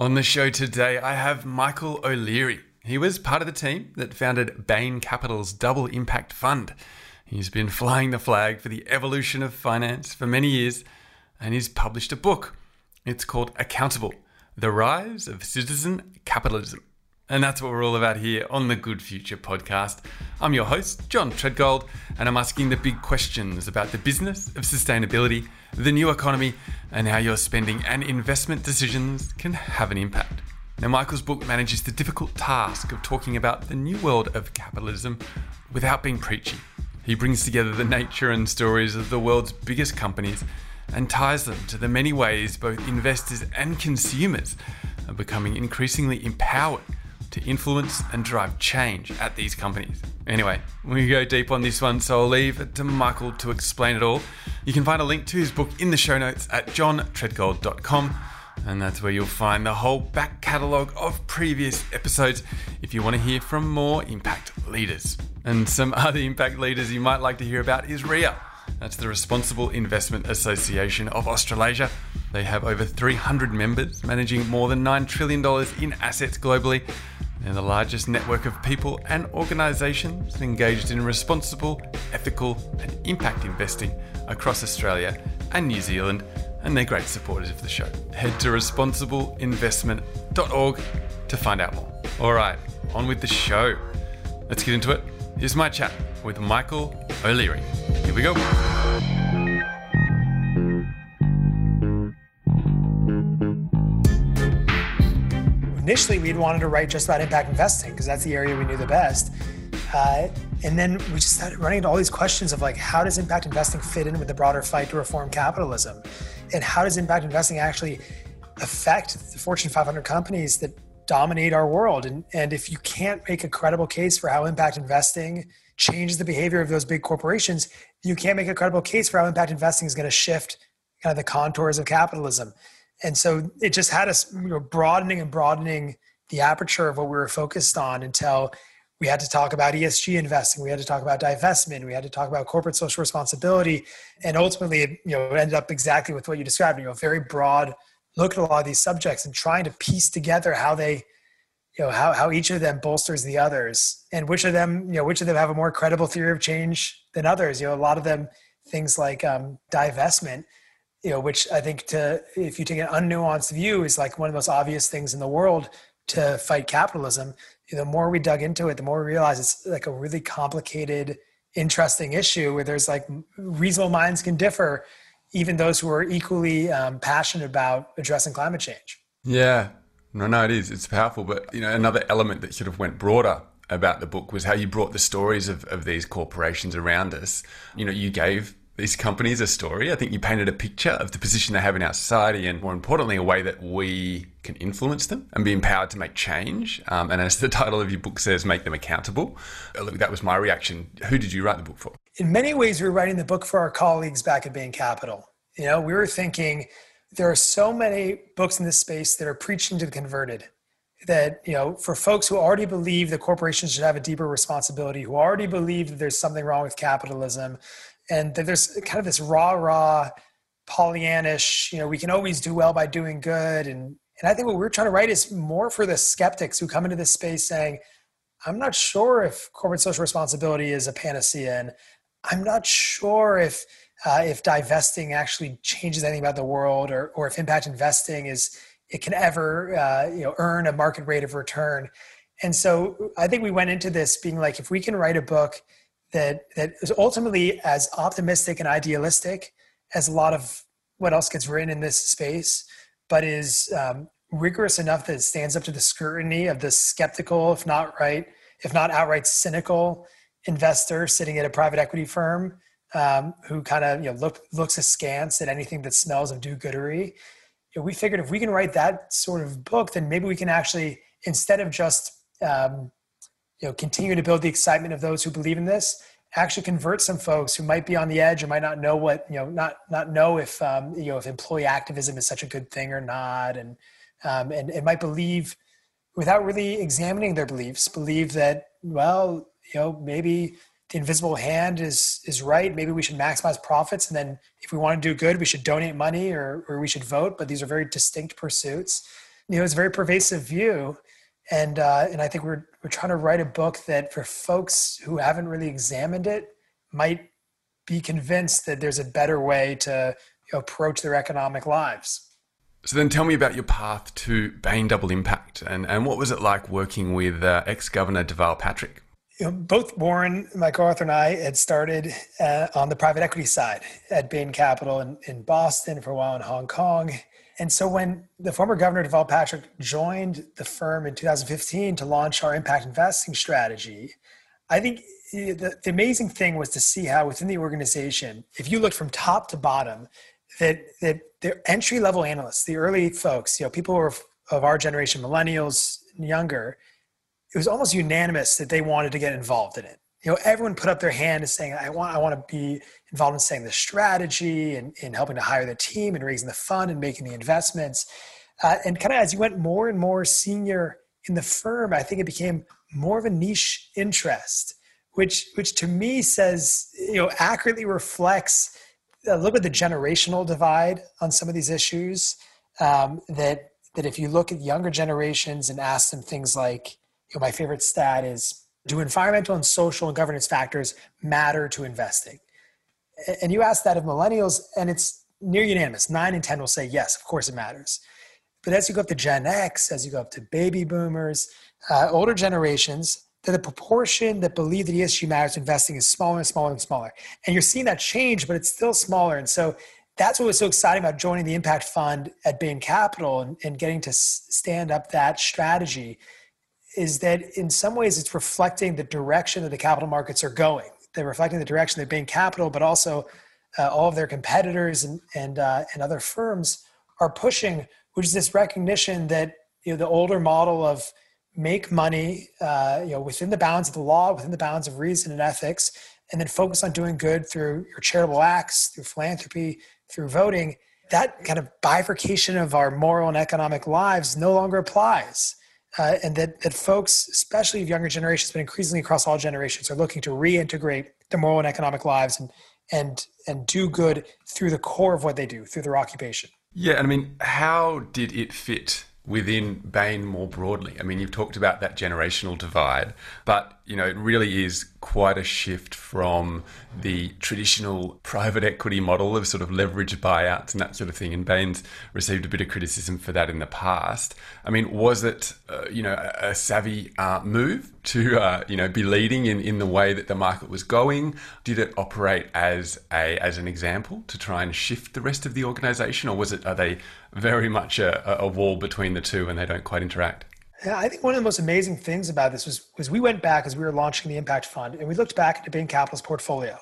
On the show today, I have Michael O'Leary. He was part of the team that founded Bain Capital's Double Impact Fund. He's been flying the flag for the evolution of finance for many years, and he's published a book. It's called Accountable The Rise of Citizen Capitalism. And that's what we're all about here on the Good Future podcast. I'm your host, John Treadgold, and I'm asking the big questions about the business of sustainability, the new economy, and how your spending and investment decisions can have an impact. Now, Michael's book manages the difficult task of talking about the new world of capitalism without being preachy. He brings together the nature and stories of the world's biggest companies and ties them to the many ways both investors and consumers are becoming increasingly empowered to influence and drive change at these companies. Anyway, we go deep on this one, so I'll leave it to Michael to explain it all. You can find a link to his book in the show notes at johntreadgold.com, and that's where you'll find the whole back catalogue of previous episodes if you want to hear from more impact leaders. And some other impact leaders you might like to hear about is RIA. That's the Responsible Investment Association of Australasia. They have over 300 members, managing more than $9 trillion in assets globally they're the largest network of people and organisations engaged in responsible, ethical, and impact investing across Australia and New Zealand, and they're great supporters of the show. Head to responsibleinvestment.org to find out more. All right, on with the show. Let's get into it. Here's my chat with Michael O'Leary. Here we go. Initially we'd wanted to write just about impact investing because that's the area we knew the best. Uh, and then we just started running into all these questions of like, how does impact investing fit in with the broader fight to reform capitalism? And how does impact investing actually affect the Fortune 500 companies that dominate our world? And, and if you can't make a credible case for how impact investing changes the behavior of those big corporations, you can't make a credible case for how impact investing is going to shift kind of the contours of capitalism and so it just had us you know, broadening and broadening the aperture of what we were focused on until we had to talk about ESG investing, we had to talk about divestment, we had to talk about corporate social responsibility, and ultimately, you know, it ended up exactly with what you described. You know, very broad look at a lot of these subjects and trying to piece together how they, you know, how how each of them bolsters the others, and which of them, you know, which of them have a more credible theory of change than others. You know, a lot of them things like um, divestment you know, which I think to if you take an unnuanced view is like one of the most obvious things in the world to fight capitalism. The more we dug into it, the more we realize it's like a really complicated, interesting issue where there's like reasonable minds can differ, even those who are equally um, passionate about addressing climate change. Yeah, no, no, it is. It's powerful. But you know, another element that sort of went broader about the book was how you brought the stories of, of these corporations around us. You know, you gave these companies a story. I think you painted a picture of the position they have in our society and, more importantly, a way that we can influence them and be empowered to make change. Um, and as the title of your book says, make them accountable. Uh, look, that was my reaction. Who did you write the book for? In many ways, we were writing the book for our colleagues back at Bain Capital. You know, we were thinking there are so many books in this space that are preaching to the converted that you know for folks who already believe that corporations should have a deeper responsibility who already believe that there's something wrong with capitalism and there's kind of this raw, raw, Pollyannish. You know, we can always do well by doing good, and and I think what we're trying to write is more for the skeptics who come into this space saying, "I'm not sure if corporate social responsibility is a panacea, and I'm not sure if." Uh, if divesting actually changes anything about the world, or, or if impact investing is it can ever uh, you know earn a market rate of return, and so I think we went into this being like, if we can write a book that that is ultimately as optimistic and idealistic as a lot of what else gets written in this space, but is um, rigorous enough that it stands up to the scrutiny of the skeptical, if not right, if not outright cynical investor sitting at a private equity firm um, who kind of you know look, looks askance at anything that smells of do-goodery. You know, we figured if we can write that sort of book, then maybe we can actually instead of just um, you know continue to build the excitement of those who believe in this actually convert some folks who might be on the edge or might not know what you know not not know if um, you know if employee activism is such a good thing or not. And um, and, and might believe without really examining their beliefs believe that well you know maybe the invisible hand is is right. Maybe we should maximize profits and then if we want to do good we should donate money or, or we should vote. But these are very distinct pursuits. You know, it's a very pervasive view. And, uh, and I think we're, we're trying to write a book that for folks who haven't really examined it might be convinced that there's a better way to approach their economic lives. So then tell me about your path to Bain Double Impact and, and what was it like working with uh, ex-governor Deval Patrick? You know, both Warren, my co-author and I had started uh, on the private equity side at Bain Capital in, in Boston for a while in Hong Kong. And so when the former governor Deval Patrick joined the firm in 2015 to launch our impact investing strategy, I think eh, the, the amazing thing was to see how within the organization, if you looked from top to bottom, that that the entry level analysts, the early folks, you know, people are of our generation, millennials and younger, it was almost unanimous that they wanted to get involved in it. You know, everyone put up their hand and saying, "I want, I want to be involved in saying the strategy and in helping to hire the team and raising the fund and making the investments." Uh, and kind of as you went more and more senior in the firm, I think it became more of a niche interest, which which to me says, you know, accurately reflects a little bit the generational divide on some of these issues. Um, that that if you look at younger generations and ask them things like, you know, my favorite stat is, do environmental and social and governance factors matter to investing? And you ask that of millennials, and it's near unanimous. Nine and ten will say yes, of course it matters. But as you go up to Gen X, as you go up to baby boomers, uh, older generations, that the proportion that believe that ESG matters investing is smaller and smaller and smaller. And you're seeing that change, but it's still smaller. And so that's what was so exciting about joining the Impact Fund at Bain Capital and, and getting to stand up that strategy is that in some ways it's reflecting the direction that the capital markets are going. They're reflecting the direction that Bain Capital, but also uh, all of their competitors and and uh, and other firms are pushing, which is this recognition that you know the older model of make money, uh, you know, within the bounds of the law, within the bounds of reason and ethics, and then focus on doing good through your charitable acts, through philanthropy, through voting. That kind of bifurcation of our moral and economic lives no longer applies. Uh, and that, that folks, especially of younger generations, but increasingly across all generations, are looking to reintegrate their moral and economic lives and, and, and do good through the core of what they do, through their occupation. Yeah, and I mean, how did it fit within Bain more broadly? I mean, you've talked about that generational divide, but you know, it really is quite a shift from the traditional private equity model of sort of leveraged buyouts and that sort of thing. And Bain's received a bit of criticism for that in the past. I mean, was it, uh, you know, a, a savvy uh, move to, uh, you know, be leading in, in the way that the market was going? Did it operate as a as an example to try and shift the rest of the organization, or was it are they very much a, a wall between the two and they don't quite interact? Yeah, I think one of the most amazing things about this was was we went back as we were launching the Impact Fund and we looked back at Bain Capital's portfolio.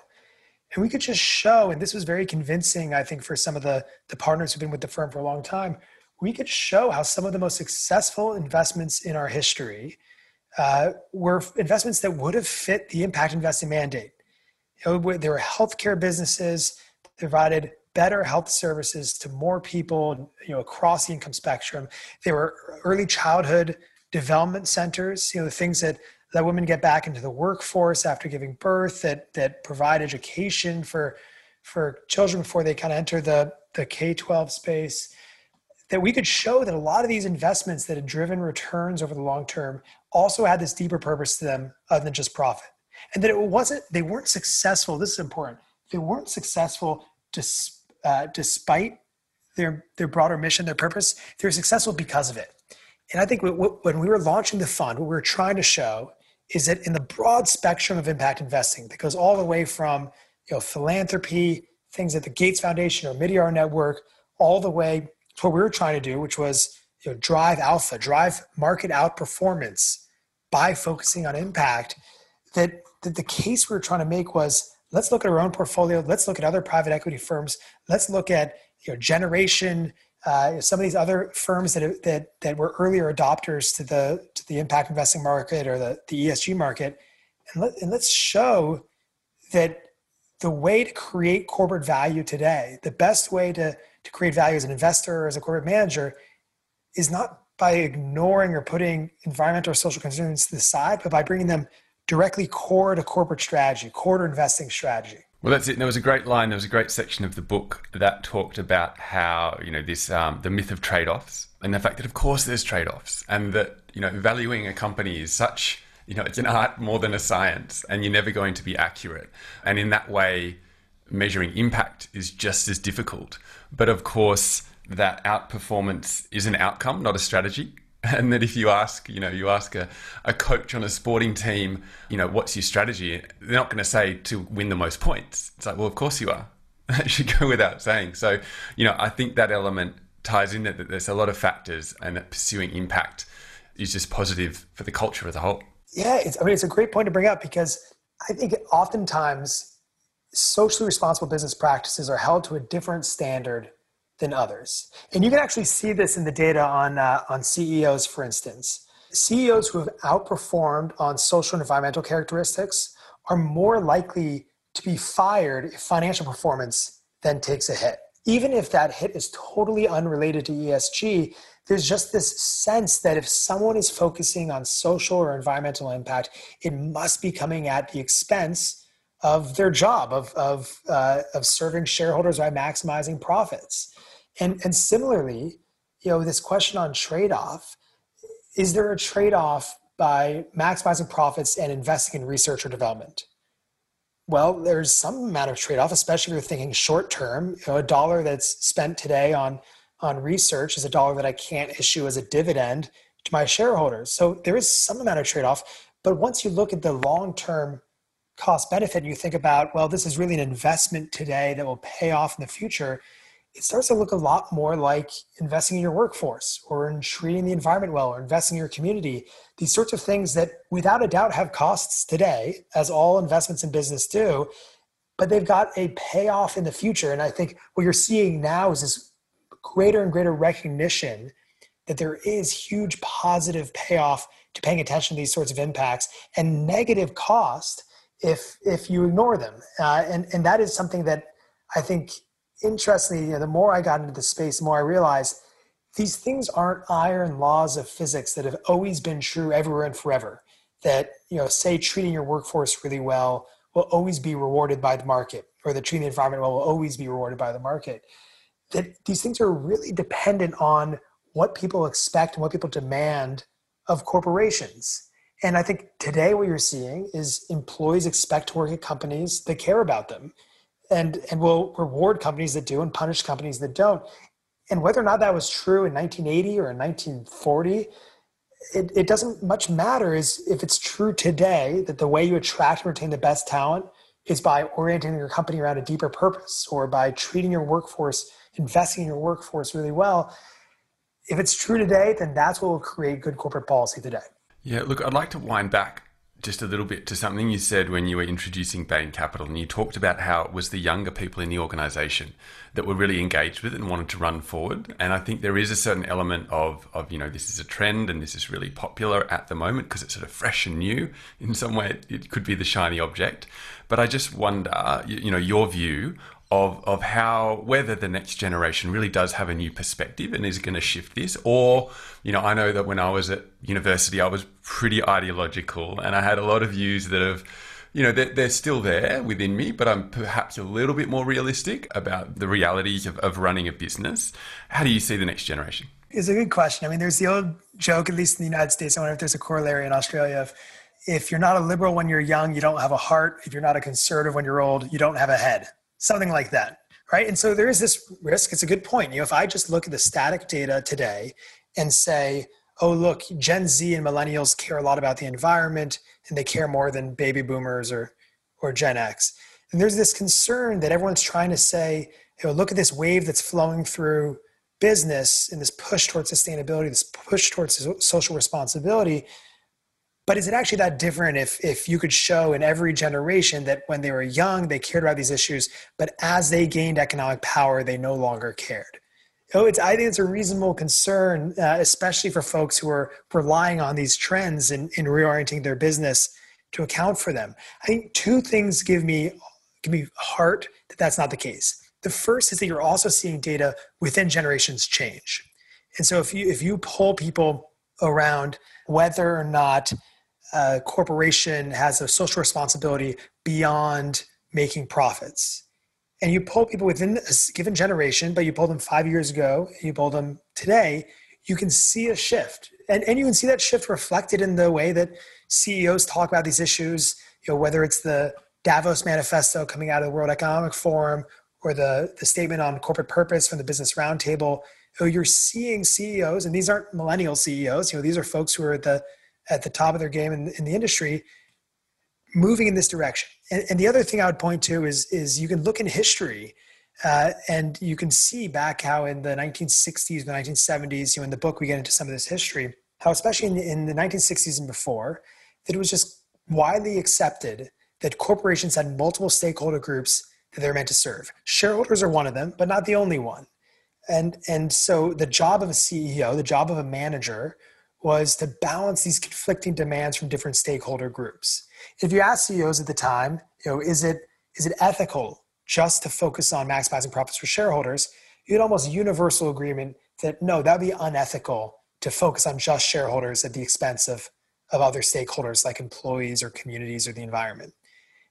And we could just show, and this was very convincing, I think, for some of the, the partners who've been with the firm for a long time, we could show how some of the most successful investments in our history uh, were investments that would have fit the impact investing mandate. You know, there were healthcare businesses provided better health services to more people you know across the income spectrum. There were early childhood development centers you know the things that let women get back into the workforce after giving birth that that provide education for for children before they kind of enter the the k-12 space that we could show that a lot of these investments that had driven returns over the long term also had this deeper purpose to them other than just profit. And that it wasn't they weren't successful this is important they weren't successful just uh, despite their their broader mission, their purpose, they're successful because of it. And I think when we were launching the fund, what we were trying to show is that in the broad spectrum of impact investing that goes all the way from you know philanthropy, things at the Gates Foundation or Omidyar Network, all the way to what we were trying to do, which was you know drive alpha, drive market outperformance by focusing on impact. That, that the case we were trying to make was let's look at our own portfolio. Let's look at other private equity firms. Let's look at you know, generation, uh, some of these other firms that, that, that were earlier adopters to the, to the impact investing market or the, the ESG market. And, let, and let's show that the way to create corporate value today, the best way to, to create value as an investor or as a corporate manager is not by ignoring or putting environmental or social concerns to the side, but by bringing them directly core to corporate strategy, core to investing strategy. Well, that's it. There was a great line. There was a great section of the book that talked about how you know this um, the myth of trade-offs and the fact that of course there's trade-offs and that you know valuing a company is such you know it's an art more than a science and you're never going to be accurate and in that way measuring impact is just as difficult but of course that outperformance is an outcome not a strategy and that if you ask you know you ask a, a coach on a sporting team you know what's your strategy they're not going to say to win the most points. It's like well of course you are. That should go without saying. So you know i think that element ties in that there's a lot of factors and that pursuing impact is just positive for the culture as a whole. Yeah, I mean, it's a great point to bring up because I think oftentimes socially responsible business practices are held to a different standard than others. And you can actually see this in the data on, uh, on CEOs, for instance. CEOs who have outperformed on social and environmental characteristics are more likely to be fired if financial performance then takes a hit even if that hit is totally unrelated to ESG, there's just this sense that if someone is focusing on social or environmental impact, it must be coming at the expense of their job of of uh, of serving shareholders by maximizing profits. And and similarly, you know, this question on trade off: is there a trade off by maximizing profits and investing in research or development? Well, there's some amount of trade-off, especially if you're thinking short term. You know, a dollar that's spent today on on research is a dollar that I can't issue as a dividend to my shareholders. So there is some amount of trade-off. But once you look at the long-term cost benefit, and you think about, well, this is really an investment today that will pay off in the future it starts to look a lot more like investing in your workforce or in treating the environment well or investing in your community. These sorts of things that, without a doubt, have costs today, as all investments in business do, but they've got a payoff in the future. And I think what you're seeing now is this greater and greater recognition that there is huge positive payoff to paying attention to these sorts of impacts and negative cost if if you ignore them. Uh, and and that is something that I think interestingly, you know, the more I got into the space, the more I realized these things aren't iron laws of physics that have always been true everywhere and forever. That, you know, say treating your workforce really well will always be rewarded by the market, or the treating the environment well will always be rewarded by the market. That these things are really dependent on what people expect and what people demand of corporations. And I think today what you're seeing is employees expect to work at companies that care about them and and will reward companies that do and punish companies that don't. And whether or not that was true in 1980 or in 1940, it, it doesn't much matter is if it's true today that the way you attract and retain the best talent is by orienting your company around a deeper purpose or by treating your workforce, investing in your workforce really well. If it's true today, then that's what will create good corporate policy today. Yeah, look, I'd like to wind back just a little bit to something you said when you were introducing Bain Capital, and you talked about how it was the younger people in the organisation that were really engaged with it and wanted to run forward. And I think there is a certain element of, of you know, this is a trend and this is really popular at the moment because it's sort of fresh and new. In some way, it could be the shiny object. But I just wonder, you know, your view of of how whether the next generation really does have a new perspective and is going to shift this or you know I know that when I was at university I was pretty ideological and I had a lot of views that have you know they're, they're still there within me but I'm perhaps a little bit more realistic about the realities of, of running a business. How do you see the next generation? It's a good question. I mean there's the old joke at least in the United States I wonder if there's a corollary in Australia of if you're not a liberal when you're young you don't have a heart. If you're not a conservative when you're old you don't have a head something like that right? And so there is this risk. It's a good point. You know if i just look at the static data today and say oh look gen z and millennials care a lot about the environment and they care more than baby boomers or or gen x and there's this concern that everyone's trying to say know look at this wave that's flowing through business and this push towards sustainability this push towards social responsibility but is it actually that different if if you could show in every generation that when they were young they cared about these issues, but as they gained economic power, they no longer cared? So it's I think it's a reasonable concern, uh, especially for folks who are relying on these trends in, in reorienting their business to account for them. I think two things give me give me heart that that's not the case. The first is that you're also seeing data within generations change, and so if you if you pull people around whether or not a corporation has a social responsibility beyond making profits. And you pull people within a given generation, but you pull them five years ago, you pull them today, you can see a shift. And, and you can see that shift reflected in the way that CEOs talk about these issues, you know, whether it's the Davos Manifesto coming out of the World Economic Forum or the, the statement on corporate purpose from the Business Roundtable. You know, you're seeing CEOs, and these aren't millennial CEOs, you know, these are folks who are at the, at the top of their game in, in the industry, moving in this direction. And, and, the other thing I would point to is, is you can look in history uh, and you can see back how in the 1960s, the 1970s, you know, in the book we get into some of this history, how especially in, in the 1960s and before, that it was just widely accepted that corporations had multiple stakeholder groups that they're meant to serve. Shareholders are one of them, but not the only one. And, and so the job of a CEO, the job of a manager, was to balance these conflicting demands from different stakeholder groups. If you ask CEOs at the time, you know, is it is it ethical just to focus on maximizing profits for shareholders? You had almost universal agreement that no, that would be unethical to focus on just shareholders at the expense of, of other stakeholders like employees or communities or the environment.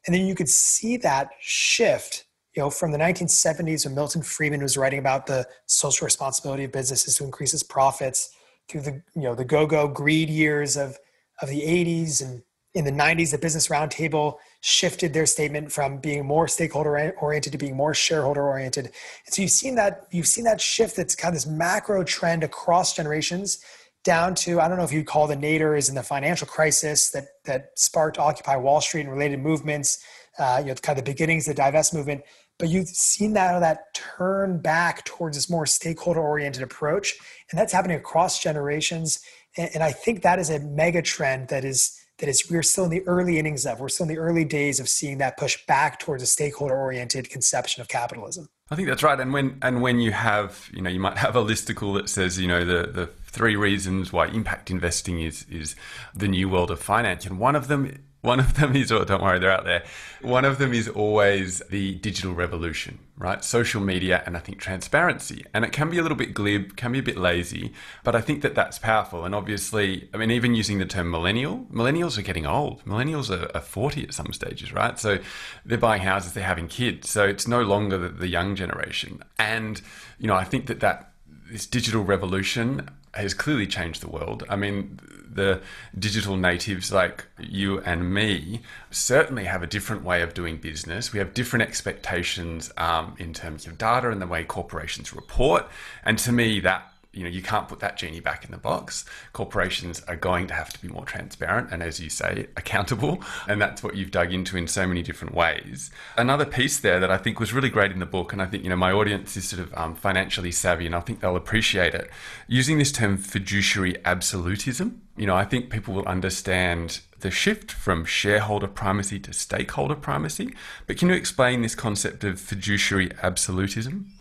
And then you could see that shift, you know, from the 1970s when Milton Friedman was writing about the social responsibility of businesses to increase its profits through the, you know, the go-go greed years of, of the 80s and in the 90s, the Business Roundtable shifted their statement from being more stakeholder oriented to being more shareholder oriented. And so you've seen that you've seen that shift that's kind of this macro trend across generations down to I don't know if you'd call the naders and the financial crisis that that sparked Occupy Wall Street and related movements, uh, you know, kind of the beginnings of the divest movement. But you've seen that that turn back towards this more stakeholder oriented approach, and that's happening across generations. And, and I think that is a mega trend that is that is we're still in the early innings of. We're still in the early days of seeing that push back towards a stakeholder oriented conception of capitalism. I think that's right. And when and when you have you know you might have a listicle that says you know the the three reasons why impact investing is is the new world of finance. And one of them one of them is, oh, don't worry, they're out there. One of them is always the digital revolution, right? Social media and I think transparency. And it can be a little bit glib, can be a bit lazy, but I think that that's powerful. And obviously, I mean, even using the term millennial, millennials are getting old. Millennials are, are 40 at some stages, right? So they're buying houses, they're having kids. So it's no longer the, the young generation. And, you know, I think that that this digital revolution has clearly changed the world. I mean, the digital natives like you and me certainly have a different way of doing business. We have different expectations um, in terms of data and the way corporations report. And to me, that you know you can't put that genie back in the box. Corporations are going to have to be more transparent and as you say accountable. And that's what you've dug into in so many different ways. Another piece there that i think was really great in the book and i think you know my audience is sort of um, financially savvy and i think they'll appreciate it using this term fiduciary absolutism. You know i think people will understand the shift from shareholder primacy to stakeholder primacy. But can you explain this concept of fiduciary absolutism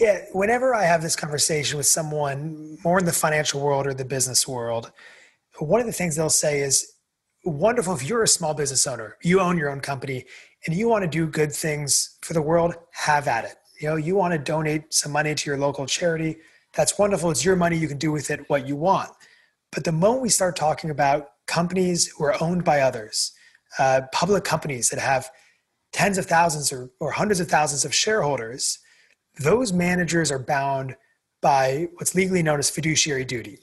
yeah, whenever I have this conversation with someone more in the financial world or the business world, one of the things they'll say is, wonderful if you're a small business owner, you own your own company, and you want to do good things for the world, have at it. You know, you want to donate some money to your local charity, that's wonderful. It's your money, you can do with it what you want. But the moment we start talking about companies who are owned by others, uh, public companies that have tens of thousands or, or hundreds of thousands of shareholders, those managers are bound by what's legally known as fiduciary duty,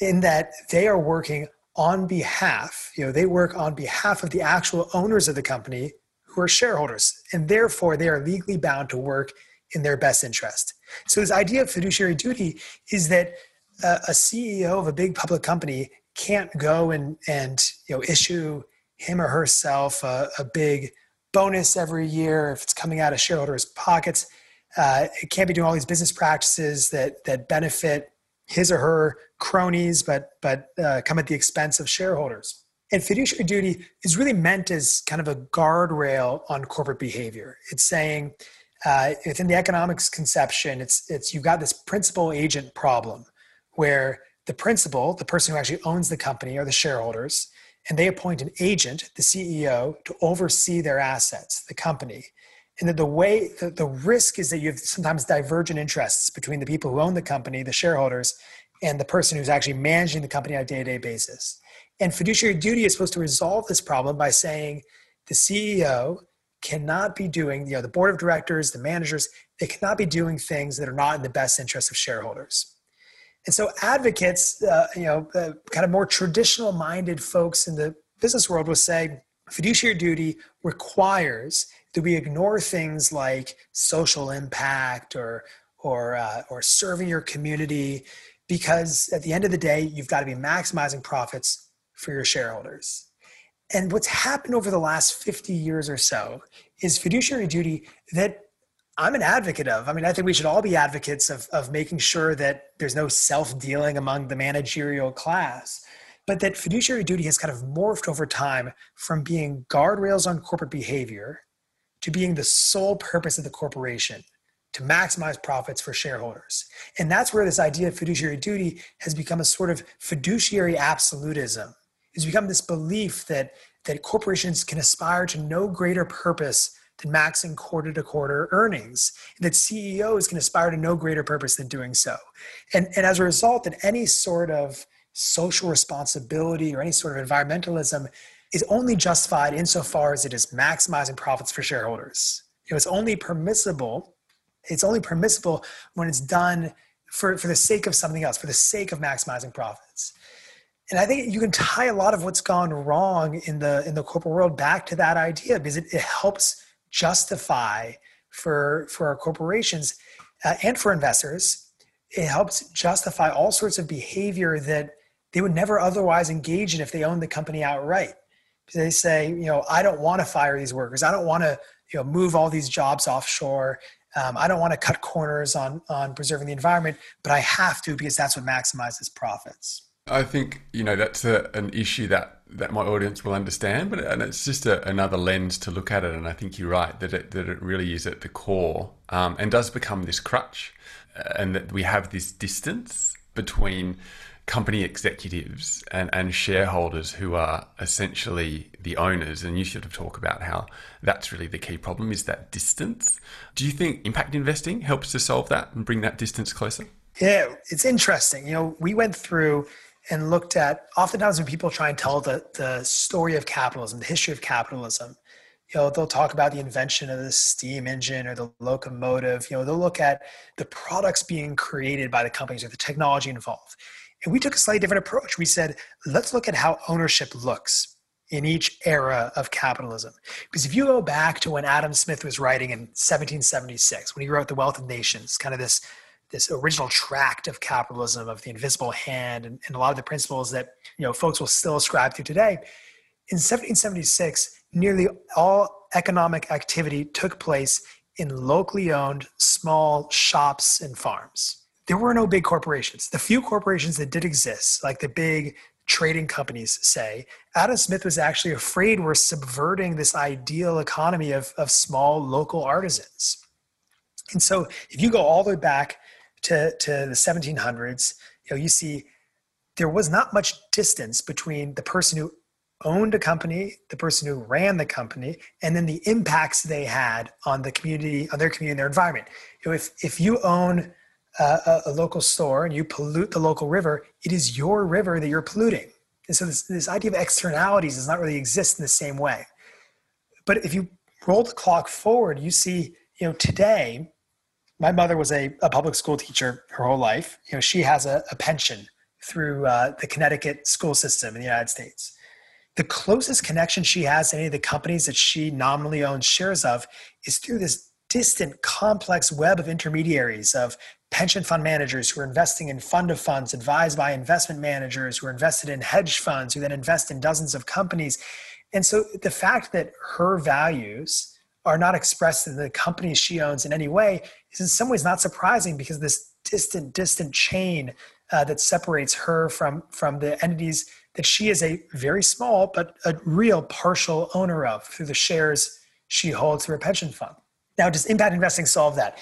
in that they are working on behalf, you know, they work on behalf of the actual owners of the company who are shareholders, and therefore they are legally bound to work in their best interest. So this idea of fiduciary duty is that uh, a CEO of a big public company can't go and and you know issue him or herself a, a big bonus every year if it's coming out of shareholders' pockets uh, it can't be doing all these business practices that that benefit his or her cronies, but but uh, come at the expense of shareholders. And fiduciary duty is really meant as kind of a guardrail on corporate behavior. It's saying uh, within the economics conception, it's it's you've got this principal agent problem where the principal, the person who actually owns the company, are the shareholders, and they appoint an agent, the CEO, to oversee their assets, the company and that the way the, risk is that you have sometimes divergent interests between the people who own the company the shareholders and the person who's actually managing the company on a day-to-day basis. And fiduciary duty is supposed to resolve this problem by saying the ceo cannot be doing you know the board of directors the managers they cannot be doing things that are not in the best interest of shareholders. And so advocates, uh, you know, uh, kind of more traditional minded folks in the business world will say fiduciary duty requires that we ignore things like social impact or or uh, or serving your community because at the end of the day you've got to be maximizing profits for your shareholders and what's happened over the last 50 years or so is fiduciary duty that I'm an advocate of. I mean, I think we should all be advocates of, of making sure that there's no self dealing among the managerial class, but that fiduciary duty has kind of morphed over time from being guardrails on corporate behavior to being the sole purpose of the corporation to maximize profits for shareholders. And that's where this idea of fiduciary duty has become a sort of fiduciary absolutism. It's become this belief that, that corporations can aspire to no greater purpose than maxing quarter to quarter earnings, that CEOs can aspire to no greater purpose than doing so. And, and as a result, that any sort of social responsibility or any sort of environmentalism is only justified insofar as it is maximizing profits for shareholders. It's only permissible. It's only permissible when it's done for, for the sake of something else, for the sake of maximizing profits. And I think you can tie a lot of what's gone wrong in the in the corporate world back to that idea because it, it helps justify for for our corporations uh, and for investors. It helps justify all sorts of behavior that they would never otherwise engage in if they owned the company outright they say, you know, I don't want to fire these workers. I don't want to, you know, move all these jobs offshore. Um, I don't want to cut corners on on preserving the environment, but I have to because that's what maximizes profits. I think you know that's a, an issue that that my audience will understand, but and it's just a, another lens to look at it. And I think you're right that it that it really is at the core um, and does become this crutch, uh, and that we have this distance between company executives and, and shareholders who are essentially the owners. And you sort of talk about how that's really the key problem is that distance. Do you think impact investing helps to solve that and bring that distance closer? Yeah it's interesting. You know we went through and looked at oftentimes when people try and tell the, the story of capitalism the history of capitalism you know they'll talk about the invention of the steam engine or the locomotive you know they'll look at the products being created by the companies or the technology involved and we took a slightly different approach. We said, let's look at how ownership looks in each era of capitalism. Because if you go back to when Adam Smith was writing in 1776, when he wrote The Wealth of Nations, kind of this, this original tract of capitalism, of the invisible hand, and, and a lot of the principles that you know folks will still ascribe to today. In 1776, nearly all economic activity took place in locally owned small shops and farms there were no big corporations. The few corporations that did exist, like the big trading companies say, Adam Smith was actually afraid we're subverting this ideal economy of, of small local artisans. And so if you go all the way back to, to the 1700s, you know, you see there was not much distance between the person who owned a company, the person who ran the company, and then the impacts they had on the community, on their community, their environment. If if you own a, a, local store and you pollute the local river, it is your river that you're polluting. And so this, this idea of externalities does not really exist in the same way. But if you roll the clock forward, you see, you know, today, my mother was a, a public school teacher her whole life. You know, she has a, a pension through uh, the Connecticut school system in the United States. The closest connection she has to any of the companies that she nominally owns shares of is through this distant, complex web of intermediaries of pension fund managers who are investing in fund of funds advised by investment managers who are invested in hedge funds who then invest in dozens of companies. And so the fact that her values are not expressed in the companies she owns in any way is in some ways not surprising because this distant, distant chain uh, that separates her from, from the entities that she is a very small but a real partial owner of through the shares she holds through a pension fund. Now, does impact investing solve that?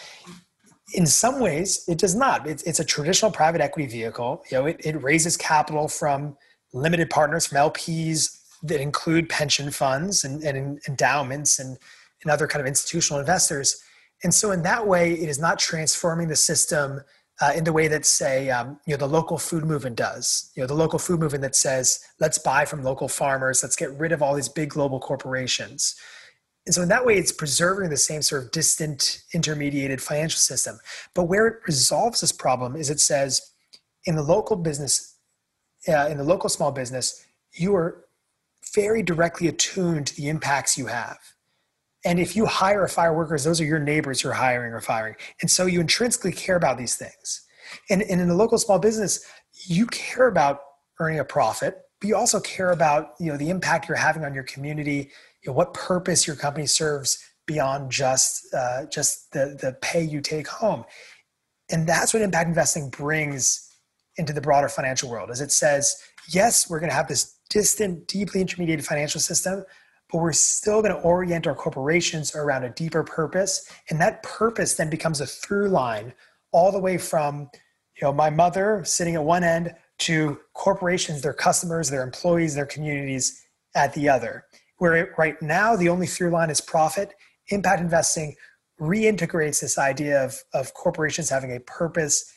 in some ways it does not it's, it's a traditional private equity vehicle you know it, it raises capital from limited partners from lps that include pension funds and, and endowments and, and other kind of institutional investors and so in that way it is not transforming the system uh, in the way that say um, you know the local food movement does you know the local food movement that says let's buy from local farmers let's get rid of all these big global corporations and so in that way, it's preserving the same sort of distant intermediated financial system. But where it resolves this problem is it says in the local business, uh, in the local small business, you are very directly attuned to the impacts you have. And if you hire fire workers, those are your neighbors you're hiring or firing. And so you intrinsically care about these things. And, and in the local small business, you care about earning a profit, but you also care about you know the impact you're having on your community, you know, what purpose your company serves beyond just uh, just the the pay you take home. And that's what impact investing brings into the broader financial world. As it says, yes, we're going to have this distant, deeply intermediated financial system, but we're still going to orient our corporations around a deeper purpose. And that purpose then becomes a through line all the way from you know my mother sitting at one end to corporations, their customers, their employees, their communities at the other. Where right now the only through line is profit, impact investing reintegrates this idea of, of corporations having a purpose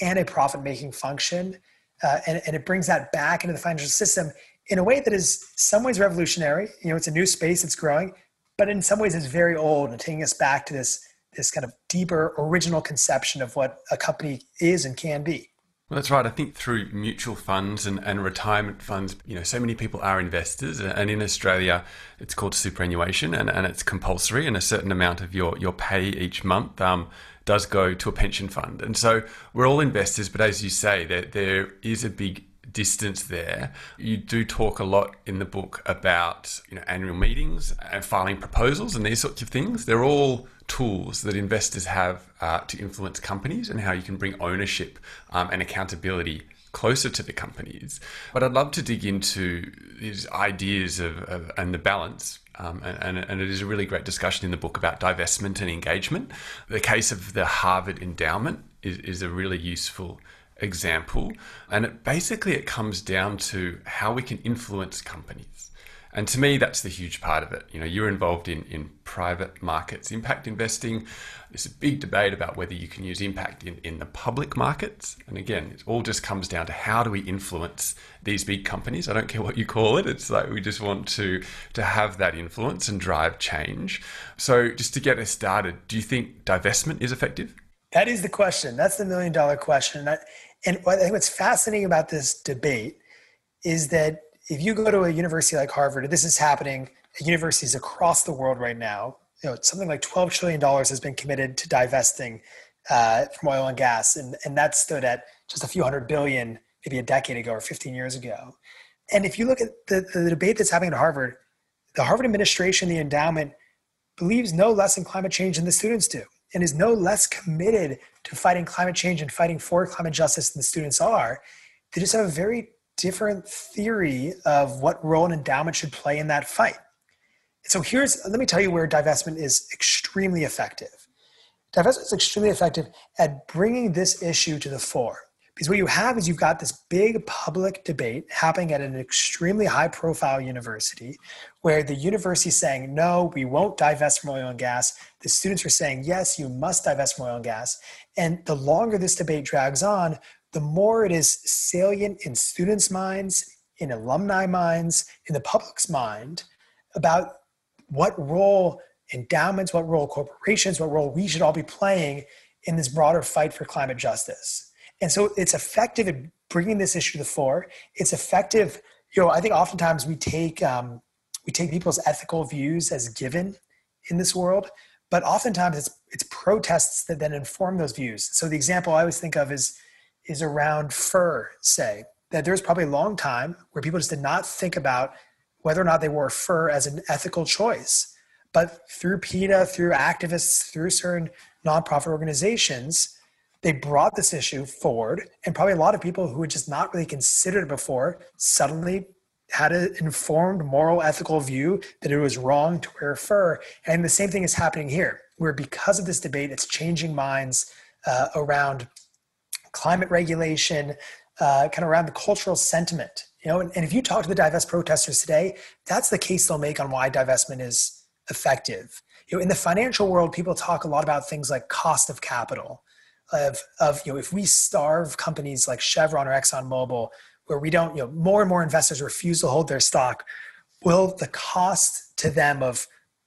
and a profit making function. Uh, and, and it brings that back into the financial system in a way that is some ways revolutionary. You know, it's a new space, it's growing, but in some ways it's very old and taking us back to this this kind of deeper original conception of what a company is and can be. Well, that's right. I think through mutual funds and, and retirement funds, you know, so many people are investors. And in Australia, it's called superannuation and, and it's compulsory, and a certain amount of your, your pay each month um, does go to a pension fund. And so we're all investors, but as you say, there, there is a big distance there. You do talk a lot in the book about you know annual meetings and filing proposals and these sorts of things. They're all tools that investors have uh, to influence companies and how you can bring ownership um, and accountability closer to the companies. But I'd love to dig into these ideas of, of and the balance. Um, and, and, it is a really great discussion in the book about divestment and engagement. The case of the Harvard endowment is, is a really useful example. And it, basically, it comes down to how we can influence companies. And to me, that's the huge part of it. You know, you're involved in, in private markets impact investing. There's a big debate about whether you can use impact in, in the public markets. And again, it all just comes down to how do we influence these big companies? I don't care what you call it. It's like we just want to, to have that influence and drive change. So just to get us started, do you think divestment is effective? That is the question. That's the million dollar question. And I think what's fascinating about this debate is that if you go to a university like Harvard, this is happening at universities across the world right now. You know, something like $12 trillion has been committed to divesting uh, from oil and gas, and, and that stood at just a few hundred billion maybe a decade ago or 15 years ago. And if you look at the, the debate that's happening at Harvard, the Harvard administration, the endowment, believes no less in climate change than the students do and is no less committed to fighting climate change and fighting for climate justice than the students are. They just have a very different theory of what role an endowment should play in that fight. So here's, let me tell you where divestment is extremely effective. Divestment is extremely effective at bringing this issue to the fore. Because what you have is you've got this big public debate happening at an extremely high profile university where the university is saying, no, we won't divest from oil and gas. The students are saying, yes, you must divest from oil and gas. And the longer this debate drags on, the more it is salient in students' minds, in alumni minds, in the public's mind about what role endowments, what role corporations, what role we should all be playing in this broader fight for climate justice. And so it's effective at bringing this issue to the fore. It's effective, you know, I think oftentimes we take, um, we take people's ethical views as given in this world, but oftentimes it's, it's protests that then inform those views. So the example I always think of is, is around fur, say, that there's probably a long time where people just did not think about whether or not they wore fur as an ethical choice. But through PETA, through activists, through certain nonprofit organizations, they brought this issue forward. And probably a lot of people who had just not really considered it before suddenly had an informed moral ethical view that it was wrong to wear fur. And the same thing is happening here, where because of this debate, it's changing minds uh, around climate regulation, uh, kind of around the cultural sentiment. You know, and, and if you talk to the divest protesters today, that's the case they'll make on why divestment is effective. You know, in the financial world, people talk a lot about things like cost of capital. Of, of you know, if we starve companies like Chevron or ExxonMobil, where we don't, you know, more and more investors refuse to hold their stock, will the cost to them of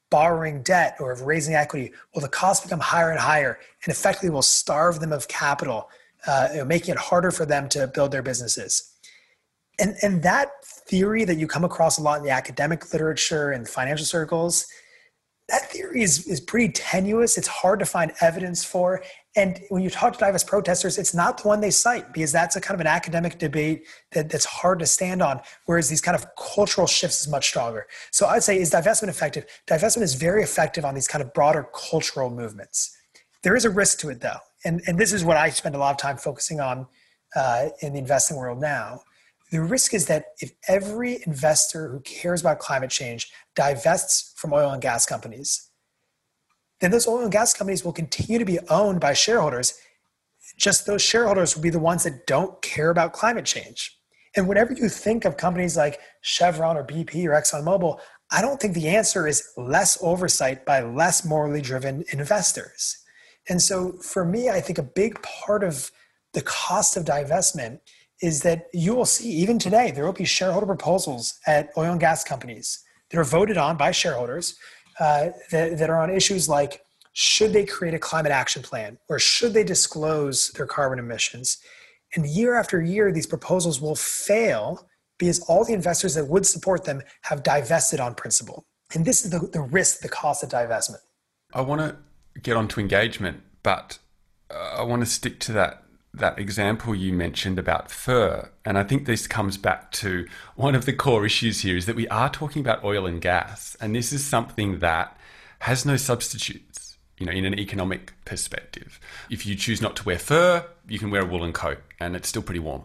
borrowing debt or of raising equity, will the cost become higher and higher and effectively will starve them of capital uh, making it harder for them to build their businesses. And, and that theory that you come across a lot in the academic literature and financial circles, that theory is, is pretty tenuous. It's hard to find evidence for. And when you talk to divest protesters, it's not the one they cite because that's a kind of an academic debate that, that's hard to stand on, whereas these kind of cultural shifts is much stronger. So I'd say, is divestment effective? Divestment is very effective on these kind of broader cultural movements. There is a risk to it, though. And, and this is what I spend a lot of time focusing on uh, in the investing world now. The risk is that if every investor who cares about climate change divests from oil and gas companies, then those oil and gas companies will continue to be owned by shareholders. Just those shareholders will be the ones that don't care about climate change. And whenever you think of companies like Chevron or BP or ExxonMobil, I don't think the answer is less oversight by less morally driven investors. And so for me, I think a big part of the cost of divestment is that you will see, even today, there will be shareholder proposals at oil and gas companies that are voted on by shareholders uh, that, that are on issues like should they create a climate action plan or should they disclose their carbon emissions? And year after year, these proposals will fail because all the investors that would support them have divested on principle. And this is the, the risk, the cost of divestment. I want to get on to engagement, but uh, I want to stick to that that example you mentioned about fur. And I think this comes back to one of the core issues here is that we are talking about oil and gas. And this is something that has no substitutes, you know, in an economic perspective. If you choose not to wear fur, you can wear a woolen coat and it's still pretty warm.